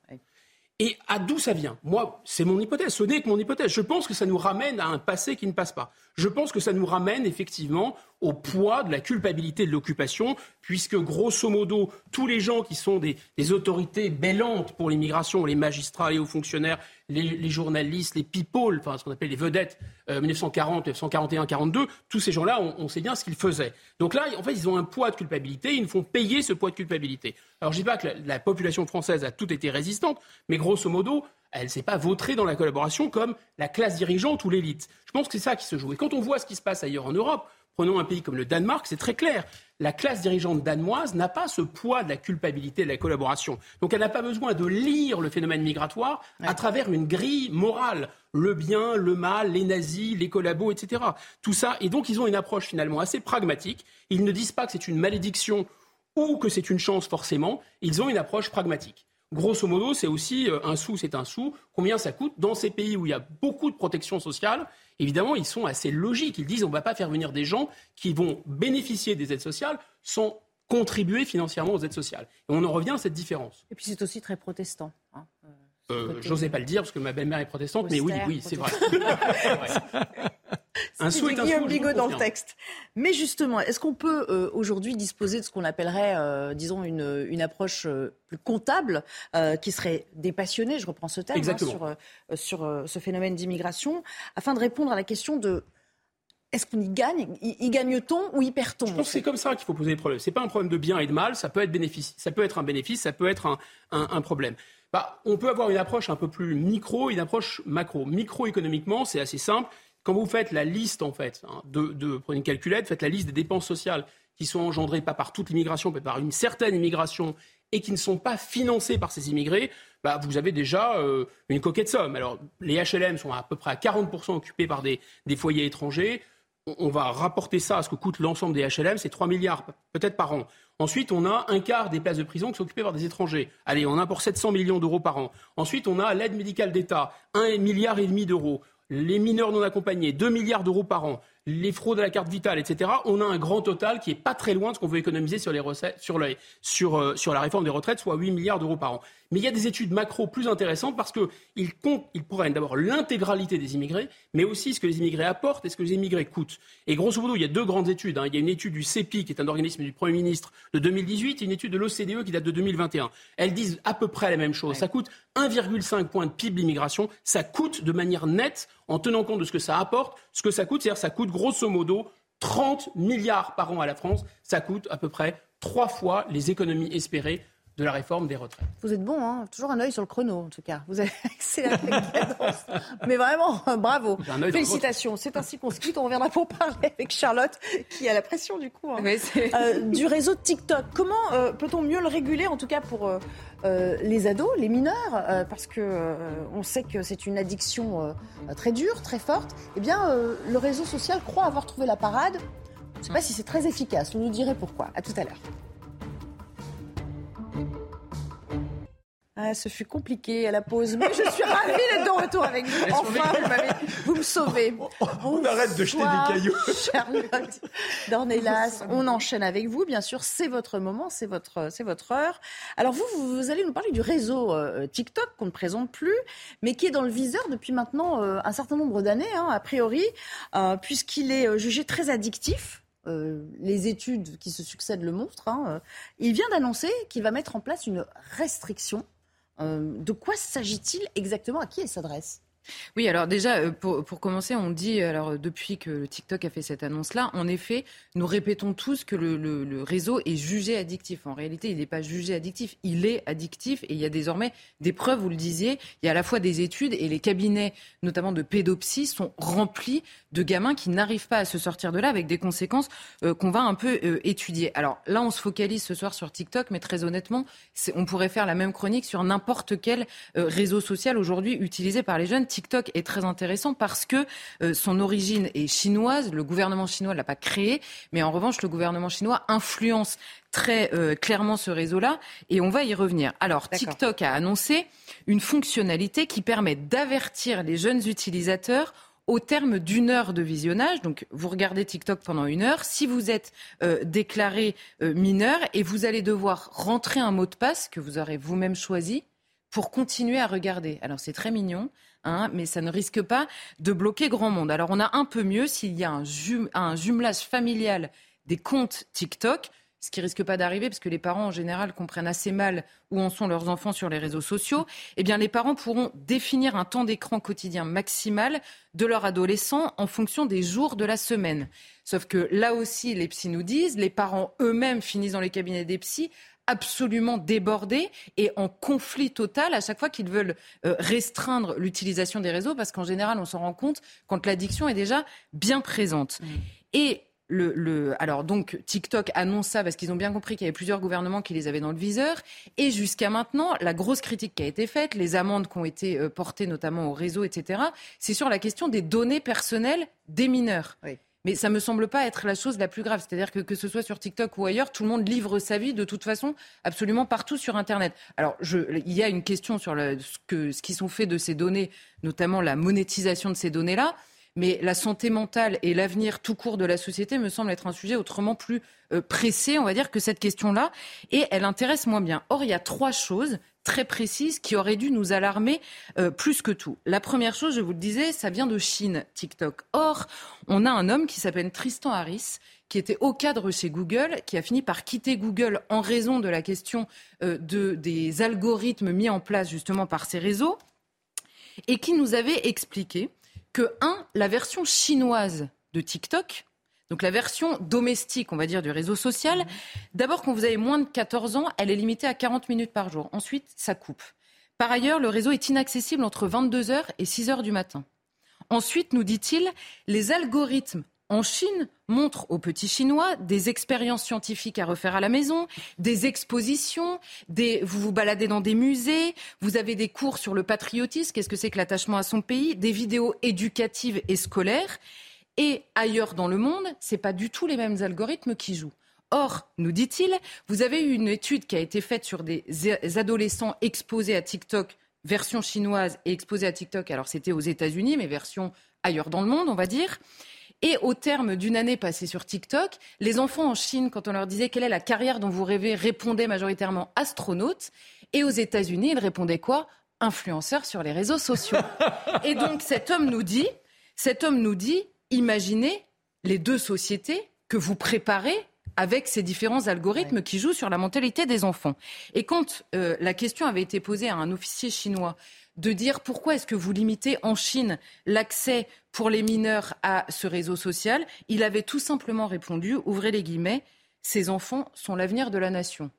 Et à d'où ça vient? Moi, c'est mon hypothèse, ce n'est que mon hypothèse. Je pense que ça nous ramène à un passé qui ne passe pas. Je pense que ça nous ramène effectivement au poids de la culpabilité de l'occupation, puisque grosso modo, tous les gens qui sont des, autorités bêlantes pour l'immigration, les magistrats, les hauts fonctionnaires, les, journalistes, les people, enfin ce qu'on appelle les vedettes, 1940, 1941, 42, tous ces gens-là, on, sait bien ce qu'ils faisaient. Donc là, en fait, ils ont un poids de culpabilité, ils nous font payer ce poids de culpabilité. Alors je dis pas que la, population française a tout été résistante, mais grosso modo, elle ne s'est pas vautrée dans la collaboration comme la classe dirigeante ou l'élite. Je pense que c'est ça qui se joue. Et quand on voit ce qui se passe ailleurs en Europe, Prenons un pays comme le Danemark, c'est très clair. La classe dirigeante danoise n'a pas ce poids de la culpabilité de la collaboration. Donc elle n'a pas besoin de lire le phénomène migratoire à travers une grille morale. Le bien, le mal, les nazis, les collabos, etc. Tout ça. Et donc ils ont une approche finalement assez pragmatique. Ils ne disent pas que c'est une malédiction ou que c'est une chance forcément. Ils ont une approche pragmatique. Grosso modo, c'est aussi euh, un sou, c'est un sou. Combien ça coûte dans ces pays où il y a beaucoup de protection sociale? Évidemment, ils sont assez logiques. Ils disent on ne va pas faire venir des gens qui vont bénéficier des aides sociales sans contribuer financièrement aux aides sociales. Et on en revient à cette différence. Et puis c'est aussi très protestant. Hein, euh, euh J'osais pas le dire parce que ma belle-mère est protestante, mais oui, oui, c'est vrai. un sou est un Guillaume Bigot dans le texte. Mais justement, est-ce qu'on peut euh, aujourd'hui disposer de ce qu'on appellerait, euh, disons, une, une approche plus comptable qui serait dépassionnée, je reprends ce terme, hein, sur, sur ce phénomène d'immigration, afin de répondre à la question de est-ce qu'on y gagne Y, gagne-t-on ou y perd-on Je pense que c'est comme ça qu'il faut poser les problèmes. Ce n'est pas un problème de bien et de mal, ça peut être, bénéfice, ça peut être un bénéfice, ça peut être un, un, un problème. Bah, on peut avoir une approche un peu plus micro, une approche macro. Microéconomiquement, c'est assez simple. Quand vous faites la liste, en fait, hein, de, prenez une calculette, faites la liste des dépenses sociales qui sont engendrées pas par toute l'immigration, mais par une certaine immigration et qui ne sont pas financées par ces immigrés, bah, vous avez déjà euh, une coquette somme. Alors, les HLM sont à peu près à 40% occupés par des, foyers étrangers. on va rapporter ça à ce que coûte l'ensemble des HLM, c'est 3 milliards peut-être par an. Ensuite, on a un quart des places de prison qui sont occupées par des étrangers. Allez, on a pour 700 millions d'euros par an. Ensuite, on a l'aide médicale d'État, 1,5 milliard et demi d'euros. Les mineurs non accompagnés, 2 milliards d'euros par an les fraudes à la carte vitale, etc., on a un grand total qui est pas très loin de ce qu'on veut économiser sur, les recettes, sur, sur, euh, sur la réforme des retraites, soit 8 milliards d'euros par an. Mais il y a des études macro plus intéressantes parce qu'ils ils prennent d'abord l'intégralité des immigrés, mais aussi ce que les immigrés apportent et ce que les immigrés coûtent. Et grosso modo, il y a deux grandes études. Hein. Il y a une étude du CEPI, qui est un organisme du Premier ministre, de 2018, et une étude de l'OCDE qui date de 2021. Elles disent à peu près la même chose. Ça coûte 1,5 point de PIB l'immigration. Ça coûte de manière nette, en tenant compte de ce que ça apporte, ce que ça coûte. C'est-à-dire ça coûte grosso modo 30 milliards par an à la France. Ça coûte à peu près trois fois les économies espérées de la réforme des retraites. Vous êtes bon, hein toujours un œil sur le chrono en tout cas. Vous avez accéléré la cadence. Mais vraiment, bravo. Félicitations. C'est ainsi qu'on se quitte. On reviendra pour parler avec Charlotte qui a la pression du coup hein. euh, du réseau TikTok. Comment euh, peut-on mieux le réguler en tout cas pour euh, les ados, les mineurs, parce que on sait que c'est une addiction très dure, très forte. Eh bien, le réseau social croit avoir trouvé la parade. Je ne sais pas si c'est très efficace. Vous nous direz pourquoi. À tout à l'heure. Ah, ce fut compliqué à la pause, mais je suis ravie d'être de retour avec vous. Enfin, vous, vous me sauvez. On, arrête de jeter des cailloux. Charlotte Dornelas, on enchaîne avec vous. Bien sûr, c'est votre moment, c'est votre, c'est votre heure. Alors vous, vous, allez nous parler du réseau euh, TikTok qu'on ne présente plus, mais qui est dans le viseur depuis maintenant euh, un certain nombre d'années, hein, a priori, euh, puisqu'il est jugé très addictif. les études qui se succèdent le montrent. Hein, il vient d'annoncer qu'il va mettre en place une restriction de quoi s'agit-il exactement? À qui elle s'adresse? Oui, alors déjà, euh, pour, commencer, on dit, alors depuis que TikTok a fait cette annonce-là, en effet, nous répétons tous que le réseau est jugé addictif. En réalité, il n'est pas jugé addictif, il est addictif et il y a désormais des preuves, vous le disiez, il y a à la fois des études et les cabinets, notamment de pédopsie, sont remplis de gamins qui n'arrivent pas à se sortir de là avec des conséquences euh, qu'on va un peu euh, étudier. Alors là, on se focalise ce soir sur TikTok, mais très honnêtement, on pourrait faire la même chronique sur n'importe quel réseau social aujourd'hui utilisé par les jeunes TikTok est très intéressant parce que euh, son origine est chinoise. Le gouvernement chinois ne l'a pas créé, mais en revanche, le gouvernement chinois influence très euh, clairement ce réseau-là et on va y revenir. Alors, TikTok a annoncé une fonctionnalité qui permet d'avertir les jeunes utilisateurs au terme d'une heure de visionnage. Donc, vous regardez TikTok pendant une heure. Si vous êtes euh, déclaré mineur et vous allez devoir rentrer un mot de passe que vous aurez vous-même choisi pour continuer à regarder. Alors, c'est très mignon. Hein, mais ça ne risque pas de bloquer grand monde. Alors on a un peu mieux s'il y a un, un jumelage familial des comptes TikTok ce qui risque pas d'arriver, parce que les parents en général comprennent assez mal où en sont leurs enfants sur les réseaux sociaux, eh bien les parents pourront définir un temps d'écran quotidien maximal de leur adolescent en fonction des jours de la semaine. Sauf que là aussi, les psys nous disent, les parents eux-mêmes finissent dans les cabinets des psys absolument débordés et en conflit total à chaque fois qu'ils veulent euh, restreindre l'utilisation des réseaux, parce qu'en général, on s'en rend compte quand l'addiction est déjà bien présente. Mmh. Et le, alors donc TikTok annonce ça parce qu'ils ont bien compris qu'il y avait plusieurs gouvernements qui les avaient dans le viseur. Et jusqu'à maintenant, la grosse critique qui a été faite, les amendes qui ont été euh, portées notamment au réseau, etc., c'est sur la question des données personnelles des mineurs. Oui. Mais ça me semble pas être la chose la plus grave. C'est-à-dire que que ce soit sur TikTok ou ailleurs, tout le monde livre sa vie de toute façon absolument partout sur Internet. Alors, je, il y a une question sur ce, que, ce qui sont faits de ces données, notamment la monétisation de ces données-là. Mais la santé mentale et l'avenir tout court de la société me semble être un sujet autrement plus euh, pressé, on va dire, que cette question-là. Et elle intéresse moins bien. Or, il y a trois choses très précises qui auraient dû nous alarmer euh, plus que tout. La première chose, je vous le disais, ça vient de Chine, TikTok. Or, on a un homme qui s'appelle Tristan Harris, qui était au cadre chez Google, qui a fini par quitter Google en raison de la question euh, de, des algorithmes mis en place justement par ces réseaux, et qui nous avait expliqué que, un, la version chinoise de TikTok, donc la version domestique, on va dire, du réseau social, mhm. d'abord, quand vous avez moins de 14 ans, elle est limitée à 40 minutes par jour. Ensuite, ça coupe. Par ailleurs, le réseau est inaccessible entre 22h et 6h du matin. Ensuite, nous dit-il, les algorithmes en Chine montrent aux petits Chinois des expériences scientifiques à refaire à la maison, des expositions, vous vous baladez dans des musées, vous avez des cours sur le patriotisme, qu'est-ce que c'est que l'attachement à son pays, des vidéos éducatives et scolaires. et ailleurs dans le monde, c'est pas du tout les mêmes algorithmes qui jouent. Or, nous dit-il, vous avez eu une étude qui a été faite sur des adolescents exposés à TikTok, version chinoise, et exposés à TikTok, alors c'était aux États-Unis, mais version ailleurs dans le monde, on va dire. Et au terme d'une année passée sur TikTok, les enfants en Chine, quand on leur disait quelle est la carrière dont vous rêvez, répondaient majoritairement astronautes. Et aux États-Unis, ils répondaient quoi? Influenceurs sur les réseaux sociaux. Et donc cet homme nous dit, cet homme nous dit, imaginez les deux sociétés que vous préparez avec ces différents algorithmes qui jouent sur la mentalité des enfants. Et quand euh, la question avait été posée à un officier chinois de dire pourquoi est-ce que vous limitez en Chine l'accès pour les mineurs à ce réseau social, il avait tout simplement répondu, ouvrez les guillemets, ces enfants sont l'avenir de la nation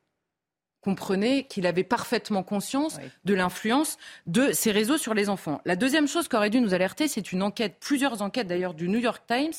comprenez qu'il avait parfaitement conscience de l'influence de ces réseaux sur les enfants. La deuxième chose qu'aurait dû nous alerter, c'est une enquête, plusieurs enquêtes d'ailleurs du New York Times,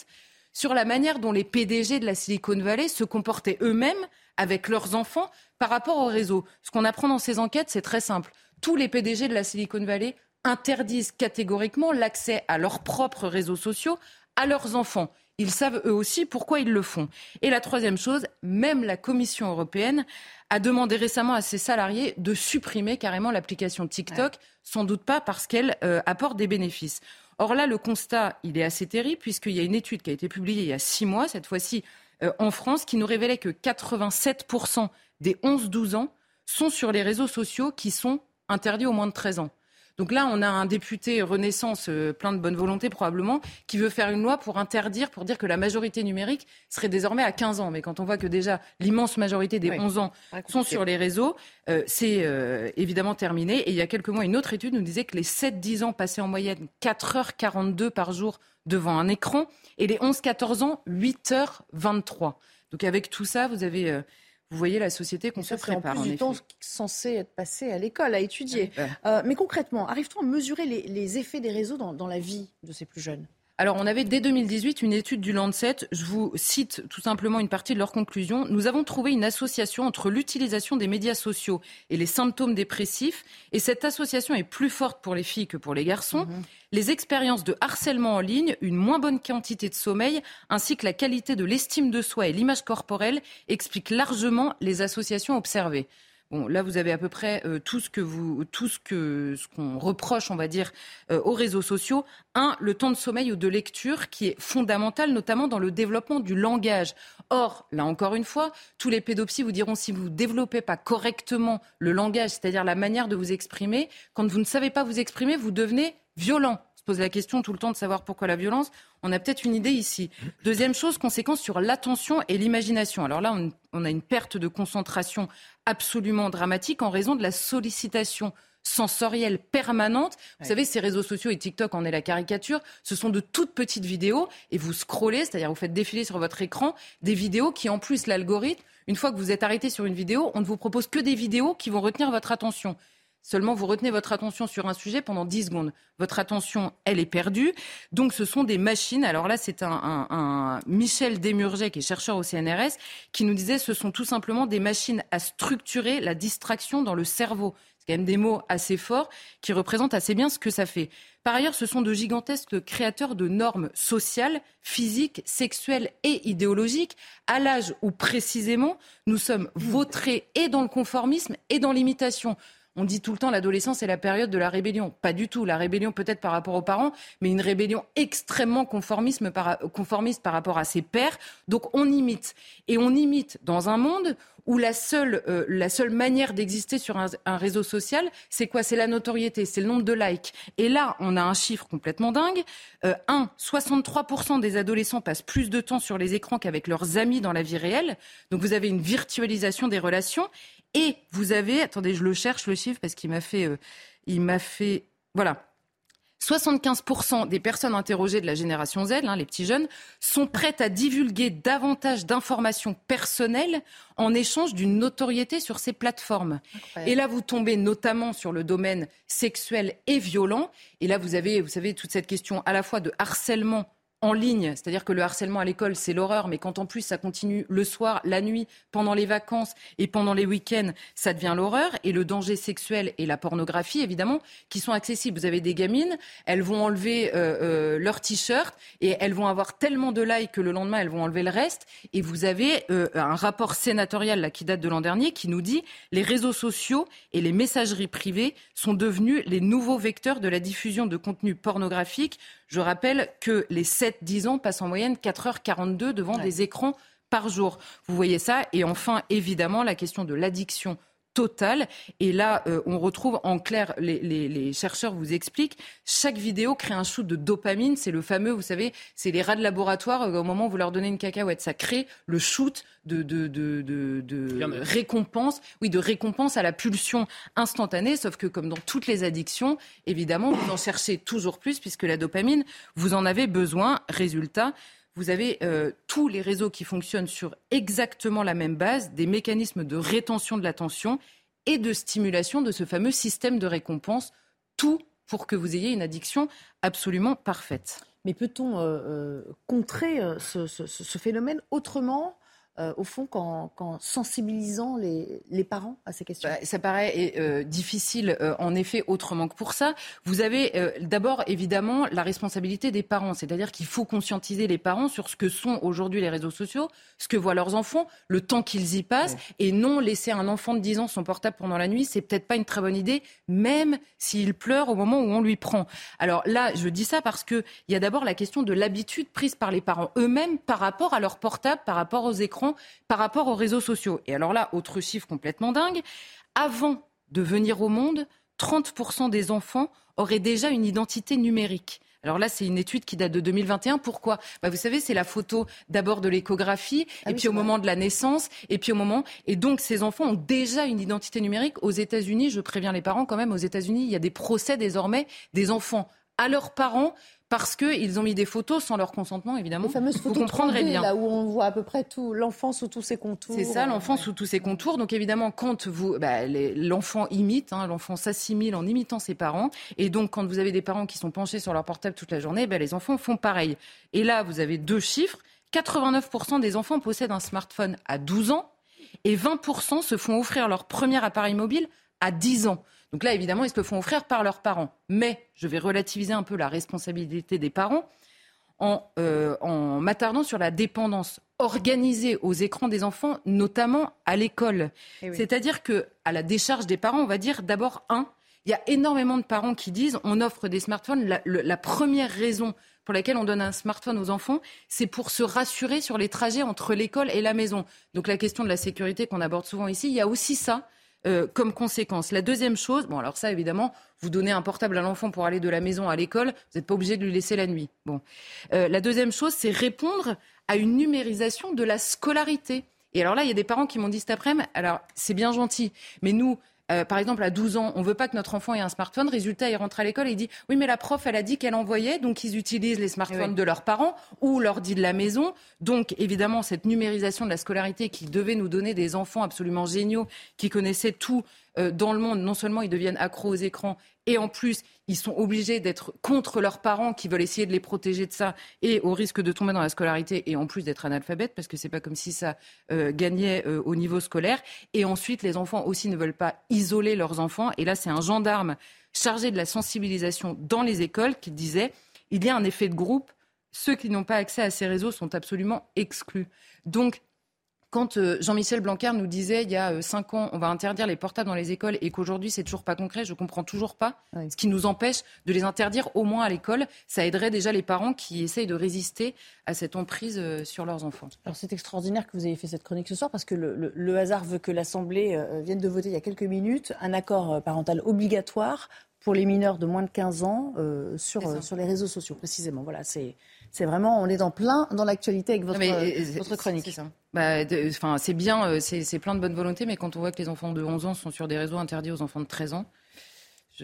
sur la manière dont les PDG de la Silicon Valley se comportaient eux-mêmes avec leurs enfants par rapport au réseau. Ce qu'on apprend dans ces enquêtes, c'est très simple. Tous les PDG de la Silicon Valley interdisent catégoriquement l'accès à leurs propres réseaux sociaux à leurs enfants. Ils savent eux aussi pourquoi ils le font. Et la troisième chose, même la Commission européenne a demandé récemment à ses salariés de supprimer carrément l'application TikTok, sans doute pas parce qu'elle euh, apporte des bénéfices. Or là, le constat, il est assez terrible puisqu'il y a une étude qui a été publiée il y a six mois, cette fois-ci euh, en France, qui nous révélait que 87% des 11-12 ans sont sur les réseaux sociaux qui sont interdits aux moins de 13 ans. Donc là, on a un député Renaissance, euh, plein de bonne volonté probablement, qui veut faire une loi pour interdire, pour dire que la majorité numérique serait désormais à 15 ans. Mais quand on voit que déjà l'immense majorité des 11 ans sont sur les réseaux, euh, c'est euh, évidemment terminé. Et il y a quelques mois, une autre étude nous disait que les 7-10 ans passaient en moyenne 4h42 par jour devant un écran et les 11-14 ans 8h23. Donc avec tout ça, vous avez vous voyez la société qu'on se prépare. En plus du temps censé être passé à l'école, à étudier. Euh, mais concrètement, arrive-t-on à mesurer les, effets des réseaux dans la vie de ces plus jeunes? Alors, on avait dès 2018 une étude du Lancet. Je vous cite tout simplement une partie de leur conclusion. Nous avons trouvé une association entre l'utilisation des médias sociaux et les symptômes dépressifs. Et cette association est plus forte pour les filles que pour les garçons. Mhm. Les expériences de harcèlement en ligne, une moins bonne quantité de sommeil, ainsi que la qualité de l'estime de soi et l'image corporelle expliquent largement les associations observées. Bon, là, vous avez à peu près euh, tout ce que vous, tout ce que ce qu'on reproche, on va dire, euh, aux réseaux sociaux. Un, le temps de sommeil ou de lecture, qui est fondamental, notamment dans le développement du langage. Or, là encore une fois, tous les pédopsies vous diront si vous ne développez pas correctement le langage, c'est-à-dire la manière de vous exprimer, quand vous ne savez pas vous exprimer, vous devenez violent pose la question tout le temps de savoir pourquoi la violence. On a peut-être une idée ici. Deuxième chose, conséquence sur l'attention et l'imagination. Alors là, on, a une perte de concentration absolument dramatique en raison de la sollicitation sensorielle permanente. Vous savez, ces réseaux sociaux et TikTok en est la caricature. Ce sont de toutes petites vidéos et vous scrollez, c'est-à-dire vous faites défiler sur votre écran des vidéos qui, en plus, l'algorithme, une fois que vous êtes arrêté sur une vidéo, on ne vous propose que des vidéos qui vont retenir votre attention. Seulement, vous retenez votre attention sur un sujet pendant 10 secondes. Votre attention, elle est perdue. Donc, ce sont des machines. Alors là, c'est un, Michel Desmurget, qui est chercheur au CNRS, qui nous disait ce sont tout simplement des machines à structurer la distraction dans le cerveau. C'est quand même des mots assez forts qui représentent assez bien ce que ça fait. Par ailleurs, ce sont de gigantesques créateurs de normes sociales, physiques, sexuelles et idéologiques, à l'âge où précisément nous sommes vautrés et dans le conformisme et dans l'imitation. On dit tout le temps l'adolescence est la période de la rébellion. Pas du tout. La rébellion peut-être par rapport aux parents, mais une rébellion extrêmement conformiste par, conformiste par rapport à ses pères. Donc on imite. Et on imite dans un monde où la seule, euh, la seule manière d'exister sur un, réseau social, c'est quoi? C'est la notoriété, c'est le nombre de likes. Et là, on a un chiffre complètement dingue. Euh, 1, 63% des adolescents passent plus de temps sur les écrans qu'avec leurs amis dans la vie réelle. Donc vous avez une virtualisation des relations. Et vous avez, attendez, je le cherche le chiffre parce qu'il m'a fait, euh, il m'a fait, voilà. 75% des personnes interrogées de la génération Z, hein, les petits jeunes, sont prêtes à divulguer davantage d'informations personnelles en échange d'une notoriété sur ces plateformes. Et là, vous tombez notamment sur le domaine sexuel et violent. Et là, vous avez, vous savez, toute cette question à la fois de harcèlement en ligne, c'est-à-dire que le harcèlement à l'école, c'est l'horreur, mais quand en plus ça continue le soir, la nuit, pendant les vacances et pendant les week-ends, ça devient l'horreur. Et le danger sexuel et la pornographie, évidemment, qui sont accessibles. Vous avez des gamines, elles vont enlever euh, euh, leur t-shirt et elles vont avoir tellement de likes que le lendemain, elles vont enlever le reste. Et vous avez euh, un rapport sénatorial là, qui date de l'an dernier qui nous dit les réseaux sociaux et les messageries privées sont devenus les nouveaux vecteurs de la diffusion de contenu pornographique. Je rappelle que les 7-10 ans passent en moyenne 4h42 devant des écrans par jour. Vous voyez ça Et enfin, évidemment, la question de l'addiction totale. Et là, euh, on retrouve en clair, les, chercheurs vous expliquent, chaque vidéo crée un shoot de dopamine. C'est le fameux, vous savez, c'est les rats de laboratoire. Euh, au moment où vous leur donnez une cacahuète, ça crée le shoot de, de, de, de récompense, oui, de récompense à la pulsion instantanée. Sauf que comme dans toutes les addictions, évidemment, vous en cherchez toujours plus puisque la dopamine, vous en avez besoin. Résultat, vous avez euh, tous les réseaux qui fonctionnent sur exactement la même base, des mécanismes de rétention de l'attention et de stimulation de ce fameux système de récompense, tout pour que vous ayez une addiction absolument parfaite. Mais peut-on euh, euh, contrer ce, phénomène autrement euh, au fond, qu'en sensibilisant les, parents à ces questions bah, Ça paraît euh, difficile, euh, en effet, autrement que pour ça. Vous avez d'abord, évidemment, la responsabilité des parents, c'est-à-dire qu'il faut conscientiser les parents sur ce que sont aujourd'hui les réseaux sociaux, ce que voient leurs enfants, le temps qu'ils y passent, et non laisser un enfant de 10 ans son portable pendant la nuit, c'est peut-être pas une très bonne idée, même s'il pleure au moment où on lui prend. Alors là, je dis ça parce qu'il y a d'abord la question de l'habitude prise par les parents eux-mêmes par rapport à leur portable, par rapport aux écrans par rapport aux réseaux sociaux. Et alors là, autre chiffre complètement dingue, avant de venir au monde, 30% des enfants auraient déjà une identité numérique. Alors là, c'est une étude qui date de 2021. Pourquoi? Bah, Vous savez, c'est la photo d'abord de l'échographie, ah et puis au moment de la naissance, et puis au moment. Et donc, ces enfants ont déjà une identité numérique. Aux États-Unis, je préviens les parents quand même, aux États-Unis, il y a des procès désormais des enfants à leurs parents parce qu'ils ont mis des photos sans leur consentement, évidemment. Les fameuses photos Vous comprendrez bien. là où on voit à peu près tout, l'enfant sous tous ses contours. C'est ça, l'enfant sous tous ses contours. Donc évidemment, quand vous, bah, l'enfant imite, hein, l'enfant s'assimile en imitant ses parents, et donc quand vous avez des parents qui sont penchés sur leur portable toute la journée, bah, les enfants font pareil. Et là, vous avez deux chiffres 89% des enfants possèdent un smartphone à 12 ans, et 20% se font offrir leur premier appareil mobile à 10 ans. Donc là, évidemment, ils se le font offrir par leurs parents. Mais je vais relativiser un peu la responsabilité des parents en, euh, m'attardant sur la dépendance organisée aux écrans des enfants, notamment à l'école. Eh C'est-à-dire que à la décharge des parents, on va dire d'abord un. Il y a énormément de parents qui disent on offre des smartphones. la première raison pour laquelle on donne un smartphone aux enfants, c'est pour se rassurer sur les trajets entre l'école et la maison. Donc la question de la sécurité qu'on aborde souvent ici, il y a aussi ça. Euh, comme conséquence. La deuxième chose, bon alors ça évidemment, vous donnez un portable à l'enfant pour aller de la maison à l'école, vous n'êtes pas obligé de lui laisser la nuit. Bon. Euh, la deuxième chose, c'est répondre à une numérisation de la scolarité. Et alors là, il y a des parents qui m'ont dit cet après-midi, alors c'est bien gentil, mais nous, euh, par exemple, à 12 ans, on veut pas que notre enfant ait un smartphone. Résultat, il rentre à l'école et il dit Oui, mais la prof, elle a dit qu'elle envoyait, donc ils utilisent les smartphones de leurs parents ou l'ordi de la maison. Donc, évidemment, cette numérisation de la scolarité qui devait nous donner des enfants absolument géniaux, qui connaissaient tout euh, dans le monde, non seulement ils deviennent accros aux écrans, et en plus, ils sont obligés d'être contre leurs parents qui veulent essayer de les protéger de ça et au risque de tomber dans la scolarité et en plus d'être analphabètes parce que c'est pas comme si ça euh, gagnait euh, au niveau scolaire. Et ensuite, les enfants aussi ne veulent pas isoler leurs enfants. Et là, c'est un gendarme chargé de la sensibilisation dans les écoles qui disait il y a un effet de groupe. Ceux qui n'ont pas accès à ces réseaux sont absolument exclus. Donc, quand euh, Jean-Michel Blanquer nous disait il y a euh, cinq ans, on va interdire les portables dans les écoles et qu'aujourd'hui c'est toujours pas concret, je comprends toujours pas. Ce qui nous empêche de les interdire au moins à l'école, ça aiderait déjà les parents qui essayent de résister à cette emprise euh, sur leurs enfants. Alors c'est extraordinaire que vous ayez fait cette chronique ce soir parce que le, hasard veut que l'Assemblée vienne de voter il y a quelques minutes un accord parental obligatoire pour les mineurs de moins de 15 ans sur, sur les réseaux sociaux précisément. Voilà, c'est vraiment, on est en plein dans l'actualité avec votre, votre chronique. C'est bah, enfin, c'est bien, euh, c'est plein de bonne volonté, mais quand on voit que les enfants de 11 ans sont sur des réseaux interdits aux enfants de 13 ans,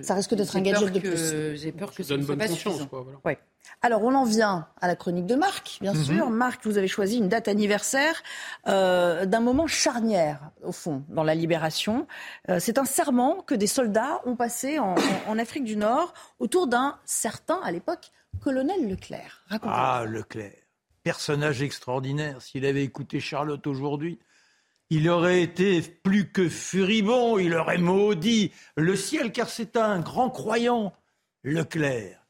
ça risque d'être un gadget de plus. J'ai peur que ça ne donne soit bonne pas conscience. suffisant. Quoi, voilà. Ouais. Alors, on en vient à la chronique de Marc, bien Mhm. sûr. Marc, vous avez choisi une date anniversaire euh, d'un moment charnière, au fond, dans la libération. Euh, c'est un serment que des soldats ont passé en, en- en Afrique du Nord autour d'un certain, à l'époque, colonel Leclerc. Racontez. Ah, Leclerc. Personnage extraordinaire. S'il avait écouté Charlotte aujourd'hui, il aurait été plus que furibond, il aurait maudit le ciel, car c'est un grand croyant, Leclerc.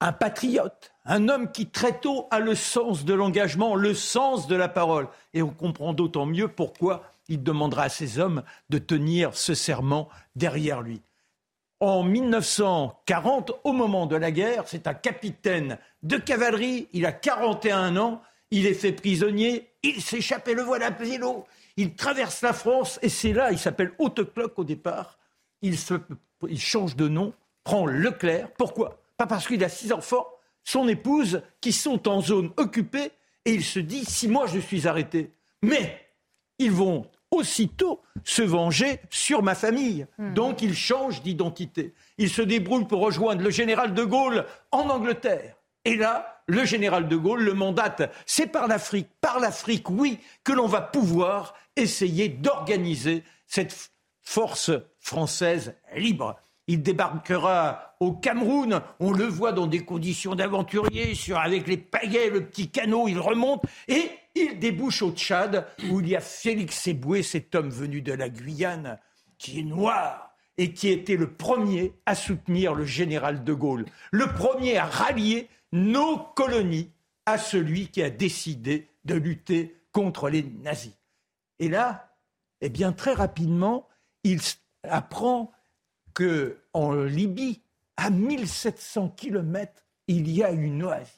Un patriote, un homme qui très tôt a le sens de l'engagement, le sens de la parole. Et on comprend d'autant mieux pourquoi il demandera à ses hommes de tenir ce serment derrière lui. En 1940, au moment de la guerre, c'est un capitaine de cavalerie, il a 41 ans, il est fait prisonnier, il s'échappe et le voilà à vélo. Il traverse la France et c'est là, il s'appelle Hautecloque au départ, il, change de nom, prend Leclerc. Pourquoi? Pas parce qu'il a six enfants, son épouse, qui sont en zone occupée, et il se dit, si moi je suis arrêté, mais ils vont aussitôt se venger sur ma famille. Donc il change d'identité. Il se débrouille pour rejoindre le général de Gaulle en Angleterre. Et là, le général de Gaulle le mandate. C'est par l'Afrique, par l'Afrique, oui, que l'on va pouvoir essayer d'organiser cette force française libre. Il débarquera au Cameroun, on le voit dans des conditions d'aventurier, avec les pagaies, le petit canot, il remonte et il débouche au Tchad où il y a Félix Eboué, cet homme venu de la Guyane, qui est noir et qui était le premier à soutenir le général de Gaulle, le premier à rallier nos colonies à celui qui a décidé de lutter contre les nazis. Et là, eh bien, très rapidement, il apprend que en Libye, à 1700 kilomètres, il y a une oasis.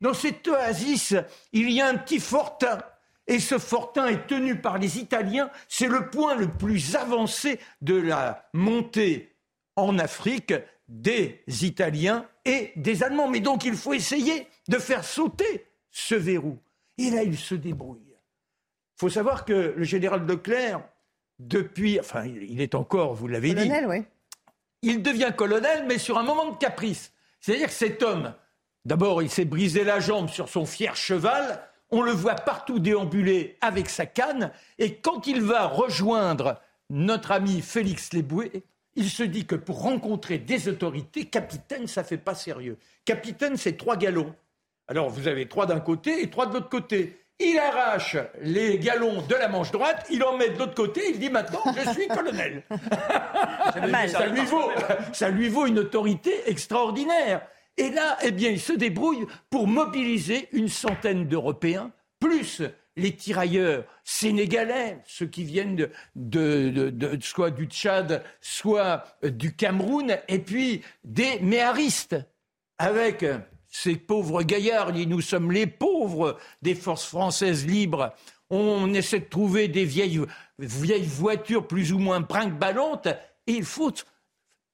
Dans cette oasis, il y a un petit fortin. Et ce fortin est tenu par les Italiens. C'est le point le plus avancé de la montée en Afrique des Italiens et des Allemands. Mais donc il faut essayer de faire sauter ce verrou. Et là, il se débrouille. Il faut savoir que le général Leclerc, depuis, enfin, il est encore, vous l'avez dit. Il devient colonel, mais sur un moment de caprice. C'est-à-dire que cet homme, d'abord, il s'est brisé la jambe sur son fier cheval, on le voit partout déambuler avec sa canne, et quand il va rejoindre notre ami Félix Léboué, il se dit que pour rencontrer des autorités, capitaine, ça fait pas sérieux. Capitaine, c'est trois galons. Alors vous avez trois d'un côté et trois de l'autre côté. Il arrache les galons de la manche droite, il en met de l'autre côté, il dit maintenant je suis colonel. ça, lui vaut, ça lui vaut une autorité extraordinaire. Et là, eh bien, il se débrouille pour mobiliser une centaine d'Européens, plus les tirailleurs sénégalais, ceux qui viennent de, de- de- de- soit du Tchad, soit du Cameroun, et puis des méharistes, avec ces pauvres gaillards, nous sommes les pauvres des forces françaises libres. On essaie de trouver des vieilles, voitures plus ou moins brinque-ballantes, et il faut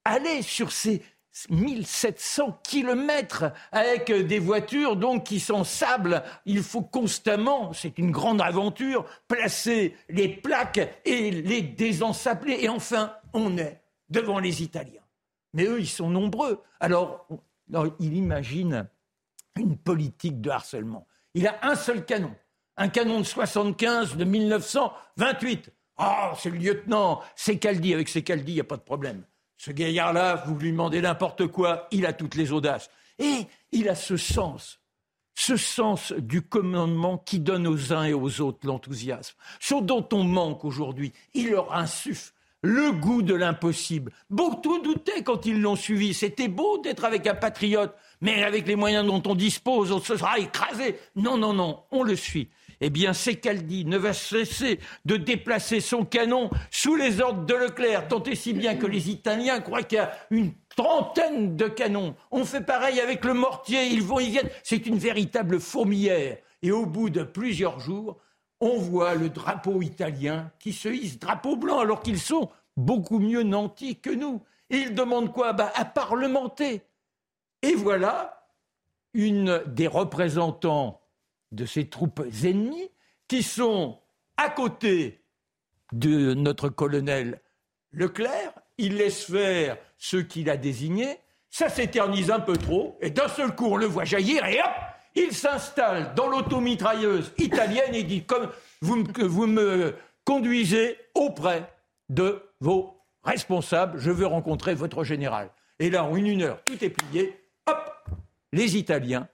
aller sur ces 1700 kilomètres avec des voitures donc qui s'ensablent. Il faut constamment, c'est une grande aventure, placer les plaques et les désensabler. Et enfin, on est devant les Italiens. Mais eux, ils sont nombreux. Alors, il imagine une politique de harcèlement. Il a un seul canon, un canon de 75 de 1928. Ah, c'est le lieutenant, c'est Caldi. Avec ses Caldi, il n'y a pas de problème. Ce gaillard-là, vous lui demandez n'importe quoi, il a toutes les audaces. Et il a ce sens, ce sens du commandement qui donne aux uns et aux autres l'enthousiasme, ce dont on manque aujourd'hui. Il leur insuffle le goût de l'impossible. Beaucoup doutaient quand ils l'ont suivi. C'était beau d'être avec un patriote, mais avec les moyens dont on dispose, on se sera écrasé. Non, non, non, on le suit. Eh bien, Secaldi ne va cesser de déplacer son canon sous les ordres de Leclerc, tant et si bien que les Italiens croient qu'il y a une trentaine de canons. On fait pareil avec le mortier, ils vont, ils viennent. C'est une véritable fourmilière. Et au bout de plusieurs jours, on voit le drapeau italien qui se hisse, drapeau blanc, alors qu'ils sont beaucoup mieux nantis que nous. Et ils demandent quoi? Bah, À parlementer. Et voilà une des représentants de ces troupes ennemies qui sont à côté de notre colonel Leclerc. Il laisse faire ceux qu'il a désignés, ça s'éternise un peu trop, et d'un seul coup, on le voit jaillir, et hop, il s'installe dans l'automitrailleuse italienne et dit, comme vous, vous me conduisez auprès de vos responsables, je veux rencontrer votre général. Et là, en une heure, tout est plié, hop, les Italiens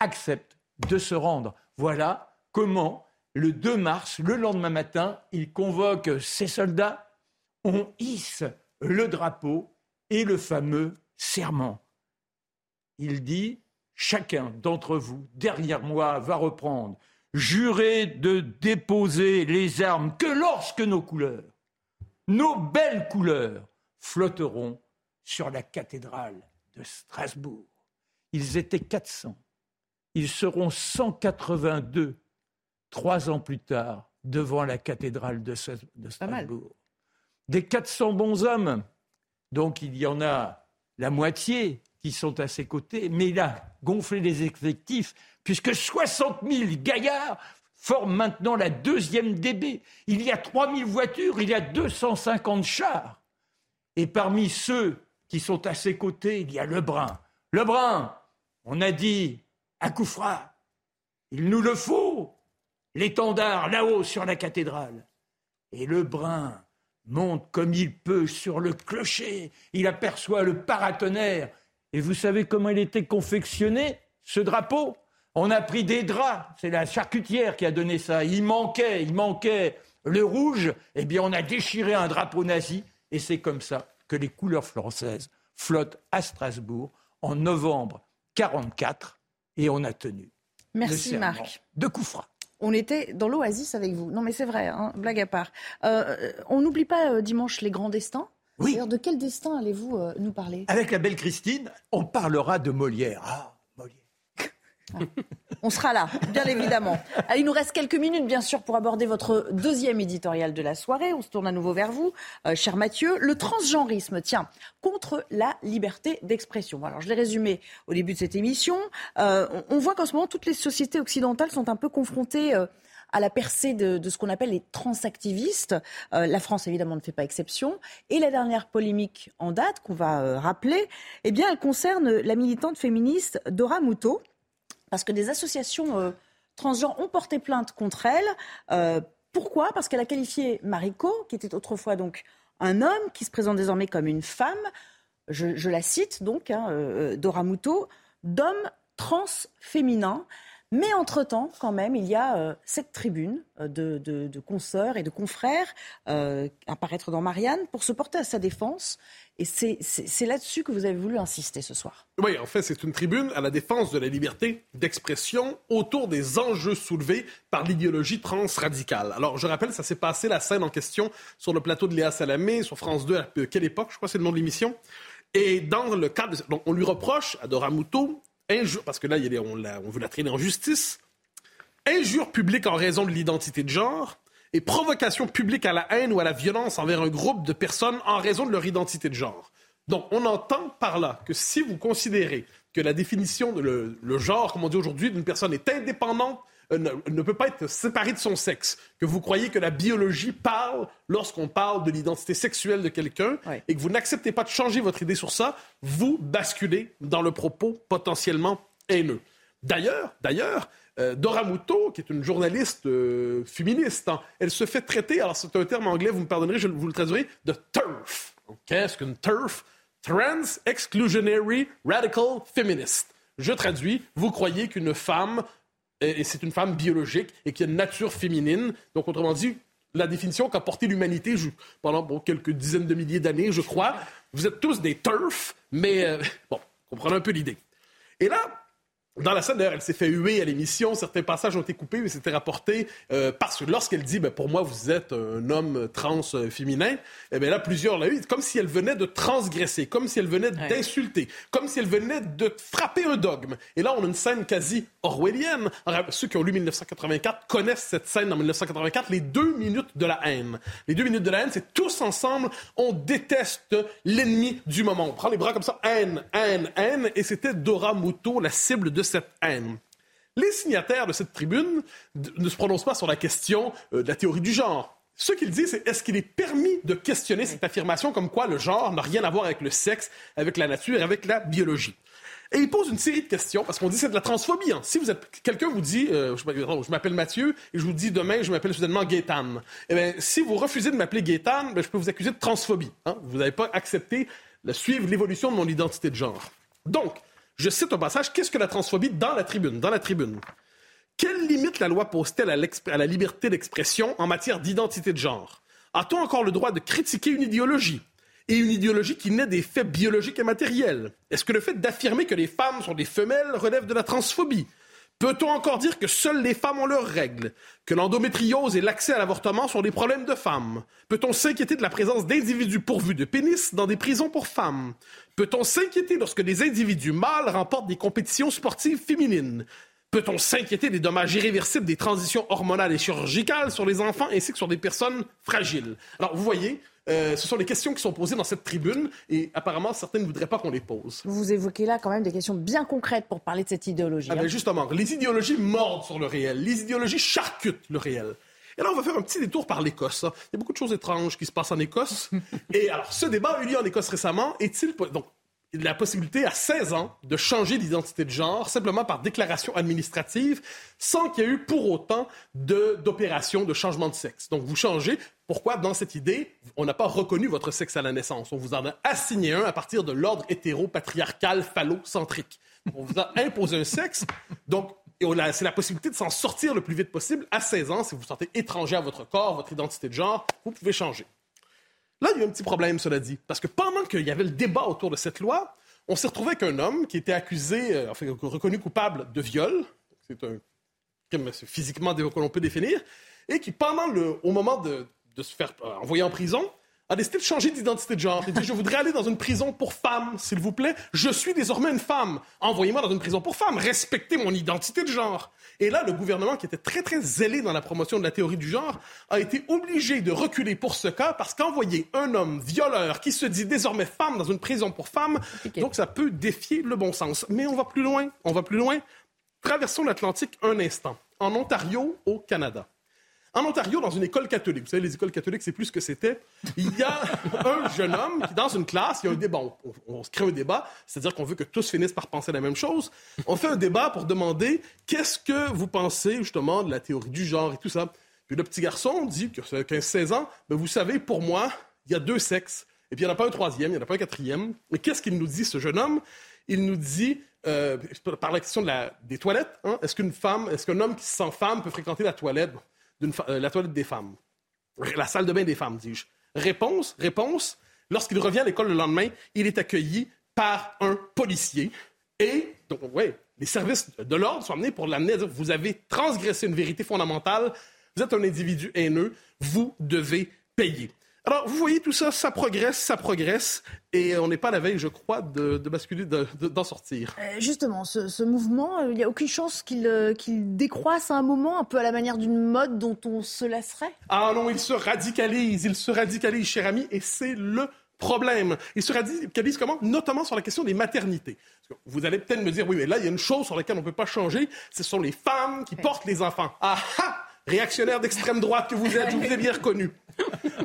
acceptent de se rendre. Voilà comment, le 2 mars, le lendemain matin, il convoque ses soldats, on hisse le drapeau et le fameux serment. Il dit, chacun d'entre vous, derrière moi, va reprendre, jurer de déposer les armes que lorsque nos couleurs, nos belles couleurs, flotteront sur la cathédrale de Strasbourg. Ils étaient 400. Ils seront 182 trois ans plus tard devant la cathédrale de, Strasbourg. Des 400 bons hommes, donc il y en a la moitié sont à ses côtés, mais il a gonflé les effectifs puisque 60 000 gaillards forment maintenant la deuxième DB. Il y a 3 000 voitures, il y a 250 chars. Et parmi ceux qui sont à ses côtés, il y a Lebrun. Lebrun, on a dit à Koufra, il nous le faut, l'étendard là-haut sur la cathédrale. Et Lebrun monte comme il peut sur le clocher, il aperçoit le paratonnerre. Et vous savez comment il était confectionné, ce drapeau? On a pris des draps, c'est la charcutière qui a donné ça. Il manquait, il manquait le rouge, eh bien on a déchiré un drapeau nazi, et c'est comme ça que les couleurs françaises flottent à Strasbourg en novembre 1944 et on a tenu. Merci Marc. De Koufra. On était dans l'oasis avec vous. Non mais c'est vrai, hein, blague à part. Euh, on n'oublie pas euh, dimanche les grands destins. Oui. de quel destin allez-vous euh, nous parler? Avec la belle Christine, on parlera de Molière. Ah, on sera là, bien évidemment. il nous reste quelques minutes, bien sûr, pour aborder votre deuxième éditorial de la soirée. On se tourne à nouveau vers vous, euh, cher Mathieu. Le transgenrisme, tiens, contre la liberté d'expression. Alors, je l'ai résumé au début de cette émission. Euh, on voit qu'en ce moment, toutes les sociétés occidentales sont un peu confrontées à la percée de, ce qu'on appelle les transactivistes. la France, évidemment, ne fait pas exception. Et la dernière polémique en date, qu'on va rappeler, eh bien, elle concerne la militante féministe Dora Muto parce que des associations euh, transgenres ont porté plainte contre elle. Euh, pourquoi? Parce qu'elle a qualifié Mariko, qui était autrefois donc un homme, qui se présente désormais comme une femme, je, la cite donc, hein, euh, Dora Muto, d'homme transféminin. Mais entre-temps, quand même, il y a cette tribune de, de, consoeurs et de confrères apparaître dans Marianne pour se porter à sa défense et c'est là-dessus que vous avez voulu insister ce soir. Oui, en fait, c'est une tribune à la défense de la liberté d'expression autour des enjeux soulevés par l'idéologie transradicale. Alors, je rappelle, ça s'est passé la scène en question sur le plateau de Léa Salamé, sur France 2, à quelle époque, je crois que c'est le nom de l'émission. Et dans le cadre, donc, on lui reproche à injure, parce que là, il on, on veut la traîner en justice, injure publique en raison de l'identité de genre, et provocation publique à la haine ou à la violence envers un groupe de personnes en raison de leur identité de genre. Donc, on entend par là que si vous considérez que la définition, de le, genre, comme on dit aujourd'hui, d'une personne est indépendante, euh, ne, peut pas être séparée de son sexe, que vous croyez que la biologie parle lorsqu'on parle de l'identité sexuelle de quelqu'un, et que vous n'acceptez pas de changer votre idée sur ça, vous basculez dans le propos potentiellement haineux. D'ailleurs, d'ailleurs, euh, Dora Muto, qui est une journaliste euh, féministe, hein, elle se fait traiter, alors c'est un terme anglais, vous me pardonnerez, je vous le traduirai, de TERF. Qu'est-ce qu'une TERF? Trans Exclusionary Radical Feminist. Je traduis, vous croyez qu'une femme, et c'est une femme biologique et qui a une nature féminine, donc autrement dit, la définition qu'a portée l'humanité pendant quelques dizaines de milliers d'années, je crois. Vous êtes tous des TERF, mais euh, bon, comprenez un peu l'idée. Et là, dans la scène, d'ailleurs, elle s'est fait huer à l'émission. Certains passages ont été coupés, mais c'était rapporté euh, parce que lorsqu'elle dit ben, Pour moi, vous êtes un homme trans euh, féminin, eh bien là, plusieurs l'ont eu, comme si elle venait de transgresser, comme si elle venait d'insulter, comme si elle venait de frapper un dogme. Et là, on a une scène quasi orwellienne. Alors, ceux qui ont lu 1984 connaissent cette scène en 1984, les deux minutes de la haine. Les deux minutes de la haine, c'est tous ensemble, on déteste l'ennemi du moment. On prend les bras comme ça, haine, haine, haine, et c'était Dora Muto, la cible de cette haine. Les signataires de cette tribune ne se prononcent pas sur la question euh, de la théorie du genre. Ce qu'il dit, c'est est-ce qu'il est permis de questionner cette affirmation comme quoi le genre n'a rien à voir avec le sexe, avec la nature, avec la biologie? Et il pose une série de questions, parce qu'on dit c'est de la transphobie. Hein. Si vous êtes quelqu'un vous dit, euh, je, m'appelle Mathieu, et je vous dis demain, je m'appelle soudainement Gaétan. Eh bien, si vous refusez de m'appeler Gaétan, ben, je peux vous accuser de transphobie. Hein. Vous n'avez pas accepté de suivre l'évolution de mon identité de genre. Donc, je cite un passage, qu'est-ce que la transphobie dans la tribune? Dans la tribune. Quelle limite la loi pose-t-elle à, la liberté d'expression en matière d'identité de genre? A-t-on encore le droit de critiquer une idéologie? Et une idéologie qui naît des faits biologiques et matériels? Est-ce que le fait d'affirmer que les femmes sont des femelles relève de la transphobie? Peut-on encore dire que seules les femmes ont leurs règles? Que l'endométriose et l'accès à l'avortement sont des problèmes de femmes? Peut-on s'inquiéter de la présence d'individus pourvus de pénis dans des prisons pour femmes? Peut-on s'inquiéter lorsque des individus mâles remportent des compétitions sportives féminines? Peut-on s'inquiéter des dommages irréversibles des transitions hormonales et chirurgicales sur les enfants ainsi que sur des personnes fragiles? Alors, vous voyez, euh, ce sont les questions qui sont posées dans cette tribune et apparemment, certains ne voudraient pas qu'on les pose. Vous évoquez là quand même des questions bien concrètes pour parler de cette idéologie. Ah ben, hein. justement, les idéologies mordent sur le réel, les idéologies charcutent le réel. Et là, on va faire un petit détour par l'Écosse. Il y a beaucoup de choses étranges qui se passent en Écosse. et alors, ce débat a eu lieu en Écosse récemment. Est-il donc la possibilité à 16 ans de changer d'identité de genre simplement par déclaration administrative sans qu'il y ait eu pour autant d'opération de, changement de sexe. Donc vous changez. Pourquoi? Dans cette idée, on n'a pas reconnu votre sexe à la naissance? On vous en a assigné un à partir de l'ordre hétéro-patriarcal phallocentrique. On vous a imposé un sexe. Donc c'est la possibilité de s'en sortir le plus vite possible à 16 ans. Si vous vous sentez étranger à votre corps, votre identité de genre, vous pouvez changer. Là, il y a un petit problème, cela dit, parce que pendant qu'il y avait le débat autour de cette loi, on s'est retrouvé avec un homme qui était accusé, euh, enfin, reconnu coupable de viol. C'est un crime physiquement qu'on peut définir. Et qui, pendant le, au moment de, de se faire euh, envoyer en prison, a décidé de changer d'identité de genre. Il dit Je voudrais aller dans une prison pour femmes, s'il vous plaît. Je suis désormais une femme. Envoyez-moi dans une prison pour femmes. Respectez mon identité de genre. Et là, le gouvernement, qui était très, très zélé dans la promotion de la théorie du genre, a été obligé de reculer pour ce cas parce qu'envoyer un homme violeur qui se dit désormais femme dans une prison pour femmes, donc ça peut défier le bon sens. Mais on va plus loin. On va plus loin. Traversons l'Atlantique un instant. En Ontario, au Canada. En Ontario, dans une école catholique, vous savez, les écoles catholiques, c'est plus ce que c'était. Il y a un jeune homme qui, dans une classe, il y a un débat. On, se crée un débat, c'est-à-dire qu'on veut que tous finissent par penser la même chose. On fait un débat pour demander qu'est-ce que vous pensez, justement, de la théorie du genre et tout ça? Puis le petit garçon dit que 15-16 ans, ben vous savez, pour moi, il y a deux sexes. Et puis il n'y en a pas un troisième, il n'y en a pas un quatrième. Mais qu'est-ce qu'il nous dit, ce jeune homme? Il nous dit, euh, par la question de la, des toilettes, hein, est-ce qu'une femme, est-ce qu'un homme qui se sent femme peut fréquenter la toilette? Euh, la toilette des femmes. La salle de bain des femmes, dis-je. Réponse, réponse. Lorsqu'il revient à l'école le lendemain, il est accueilli par un policier. Et, donc, les services de l'ordre sont amenés pour l'amener à dire vous avez transgressé une vérité fondamentale, vous êtes un individu haineux, vous devez payer. Alors, vous voyez, tout ça, ça progresse, ça progresse, et on n'est pas à la veille, je crois, de, basculer, d'en sortir. Euh, justement, ce, mouvement, euh, il n'y a aucune chance euh, qu'il décroisse à un moment, un peu à la manière d'une mode dont on se lasserait? Ah non, il se radicalise, il se radicalise, cher ami, et c'est le problème. Il se radicalise comment? Notamment sur la question des maternités. Vous allez peut-être me dire, oui, mais là, il y a une chose sur laquelle on ne peut pas changer, ce sont les femmes qui portent les enfants. Ah ah Réactionnaire d'extrême droite que vous êtes, je vous ai bien reconnu.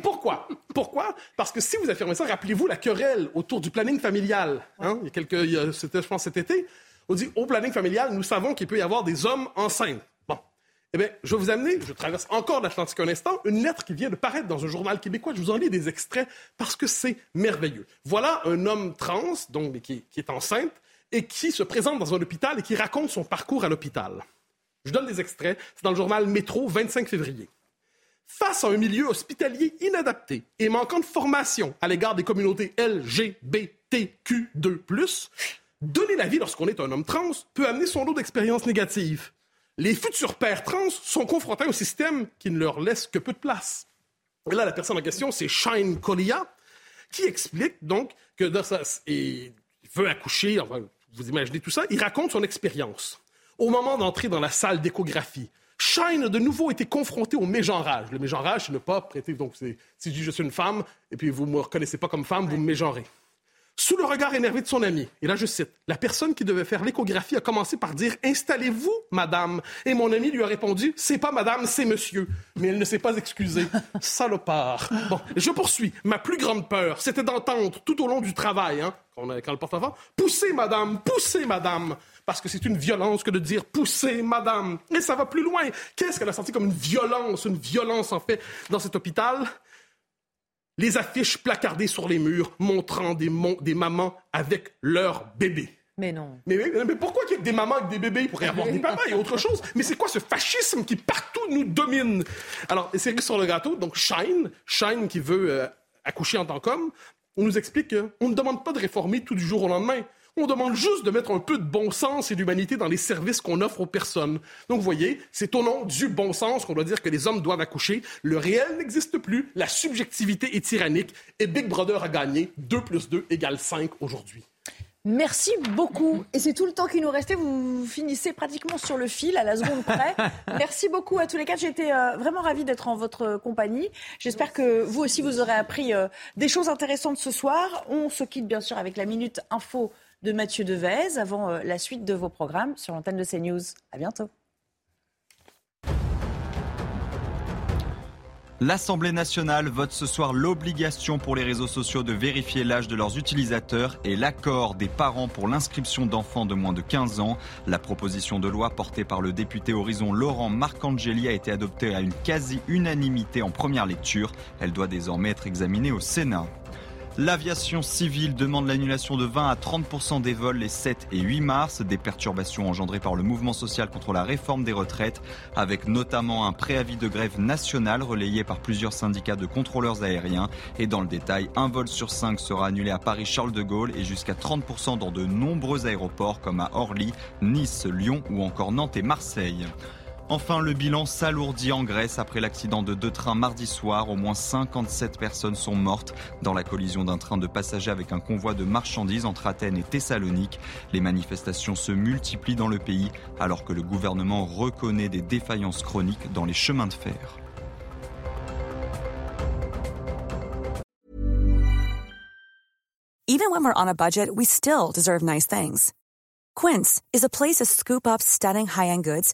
Pourquoi? Pourquoi? Parce que si vous affirmez ça, rappelez-vous la querelle autour du planning familial. Hein? Il y a quelques, c'était je pense cet été. On dit au planning familial, nous savons qu'il peut y avoir des hommes enceintes. Bon, eh bien, je vais vous amener, je traverse encore l'Atlantique un instant, une lettre qui vient de paraître dans un journal québécois. Je vous en lis des extraits parce que c'est merveilleux. Voilà un homme trans, donc qui, qui est enceinte et qui se présente dans un hôpital et qui raconte son parcours à l'hôpital. Je donne des extraits. C'est dans le journal Métro, 25 février. Face à un milieu hospitalier inadapté et manquant de formation à l'égard des communautés LGBTQ2+, donner la vie lorsqu'on est un homme trans peut amener son lot d'expériences négatives. Les futurs pères trans sont confrontés au système qui ne leur laisse que peu de place. Et là, la personne en question, c'est Shine Kolia, qui explique donc que dans sa, il veut accoucher, vous imaginez tout ça, il raconte son expérience. Au moment d'entrer dans la salle d'échographie, Shine a de nouveau été confronté au mégenrage. Le mégenrage, c'est ne pas prêter. Donc, si je dis je suis une femme et puis vous ne me reconnaissez pas comme femme, vous me mégenrez. Sous le regard énervé de son ami, et là je cite, la personne qui devait faire l'échographie a commencé par dire Installez-vous, madame. Et mon ami lui a répondu C'est pas madame, c'est monsieur. Mais elle ne s'est pas excusée. Salopard. Bon, je poursuis. Ma plus grande peur, c'était d'entendre tout au long du travail, hein, quand, quand le porte-avant, Poussez, madame, poussez, madame parce que c'est une violence que de dire poussez, madame. Et ça va plus loin. Qu'est-ce qu'elle a senti comme une violence, une violence en fait dans cet hôpital? Les affiches placardées sur les murs montrant des, des mamans avec leurs bébés. Mais non. Mais, mais, pourquoi qu'il y a des mamans avec des bébés? Il pourrait y avoir des papas? Et autre chose. Mais c'est quoi ce fascisme qui partout nous domine? Alors, c'est sur le gâteau. Donc, Shine, Shine qui veut euh, accoucher en tant qu'homme, on nous explique qu'on ne demande pas de réformer tout du jour au lendemain. On demande juste de mettre un peu de bon sens et d'humanité dans les services qu'on offre aux personnes. Donc, vous voyez, c'est au nom du bon sens qu'on doit dire que les hommes doivent accoucher. Le réel n'existe plus, la subjectivité est tyrannique et Big Brother a gagné. 2 plus 2 égale 5 aujourd'hui. Merci beaucoup. Et c'est tout le temps qui nous restait. Vous finissez pratiquement sur le fil à la seconde près. Merci beaucoup à tous les quatre. J'ai été euh, vraiment ravie d'être en votre compagnie. J'espère que vous aussi, vous aurez appris euh, des choses intéressantes ce soir. On se quitte bien sûr avec la Minute Info de Mathieu Devez avant euh, la suite de vos programmes sur l'antenne de CNews. À bientôt. L'Assemblée nationale vote ce soir l'obligation pour les réseaux sociaux de vérifier l'âge de leurs utilisateurs et l'accord des parents pour l'inscription d'enfants de moins de 15 ans. La proposition de loi portée par le député Horizon Laurent Marcangeli a été adoptée à une quasi-unanimité en première lecture. Elle doit désormais être examinée au Sénat. L'aviation civile demande l'annulation de 20 à 30% des vols les 7 et 8 mars, des perturbations engendrées par le mouvement social contre la réforme des retraites, avec notamment un préavis de grève nationale relayé par plusieurs syndicats de contrôleurs aériens. Et dans le détail, un vol sur 5 sera annulé à Paris-Charles de Gaulle et jusqu'à 30% dans de nombreux aéroports comme à Orly, Nice, Lyon ou encore Nantes et Marseille. Enfin, le bilan s'alourdit en Grèce après l'accident de deux trains mardi soir. Au moins 57 personnes sont mortes dans la collision d'un train de passagers avec un convoi de marchandises entre Athènes et Thessalonique. Les manifestations se multiplient dans le pays alors que le gouvernement reconnaît des défaillances chroniques dans les chemins de fer. Even when we're on a budget, we still deserve nice things. Quince is a place to scoop up stunning high-end goods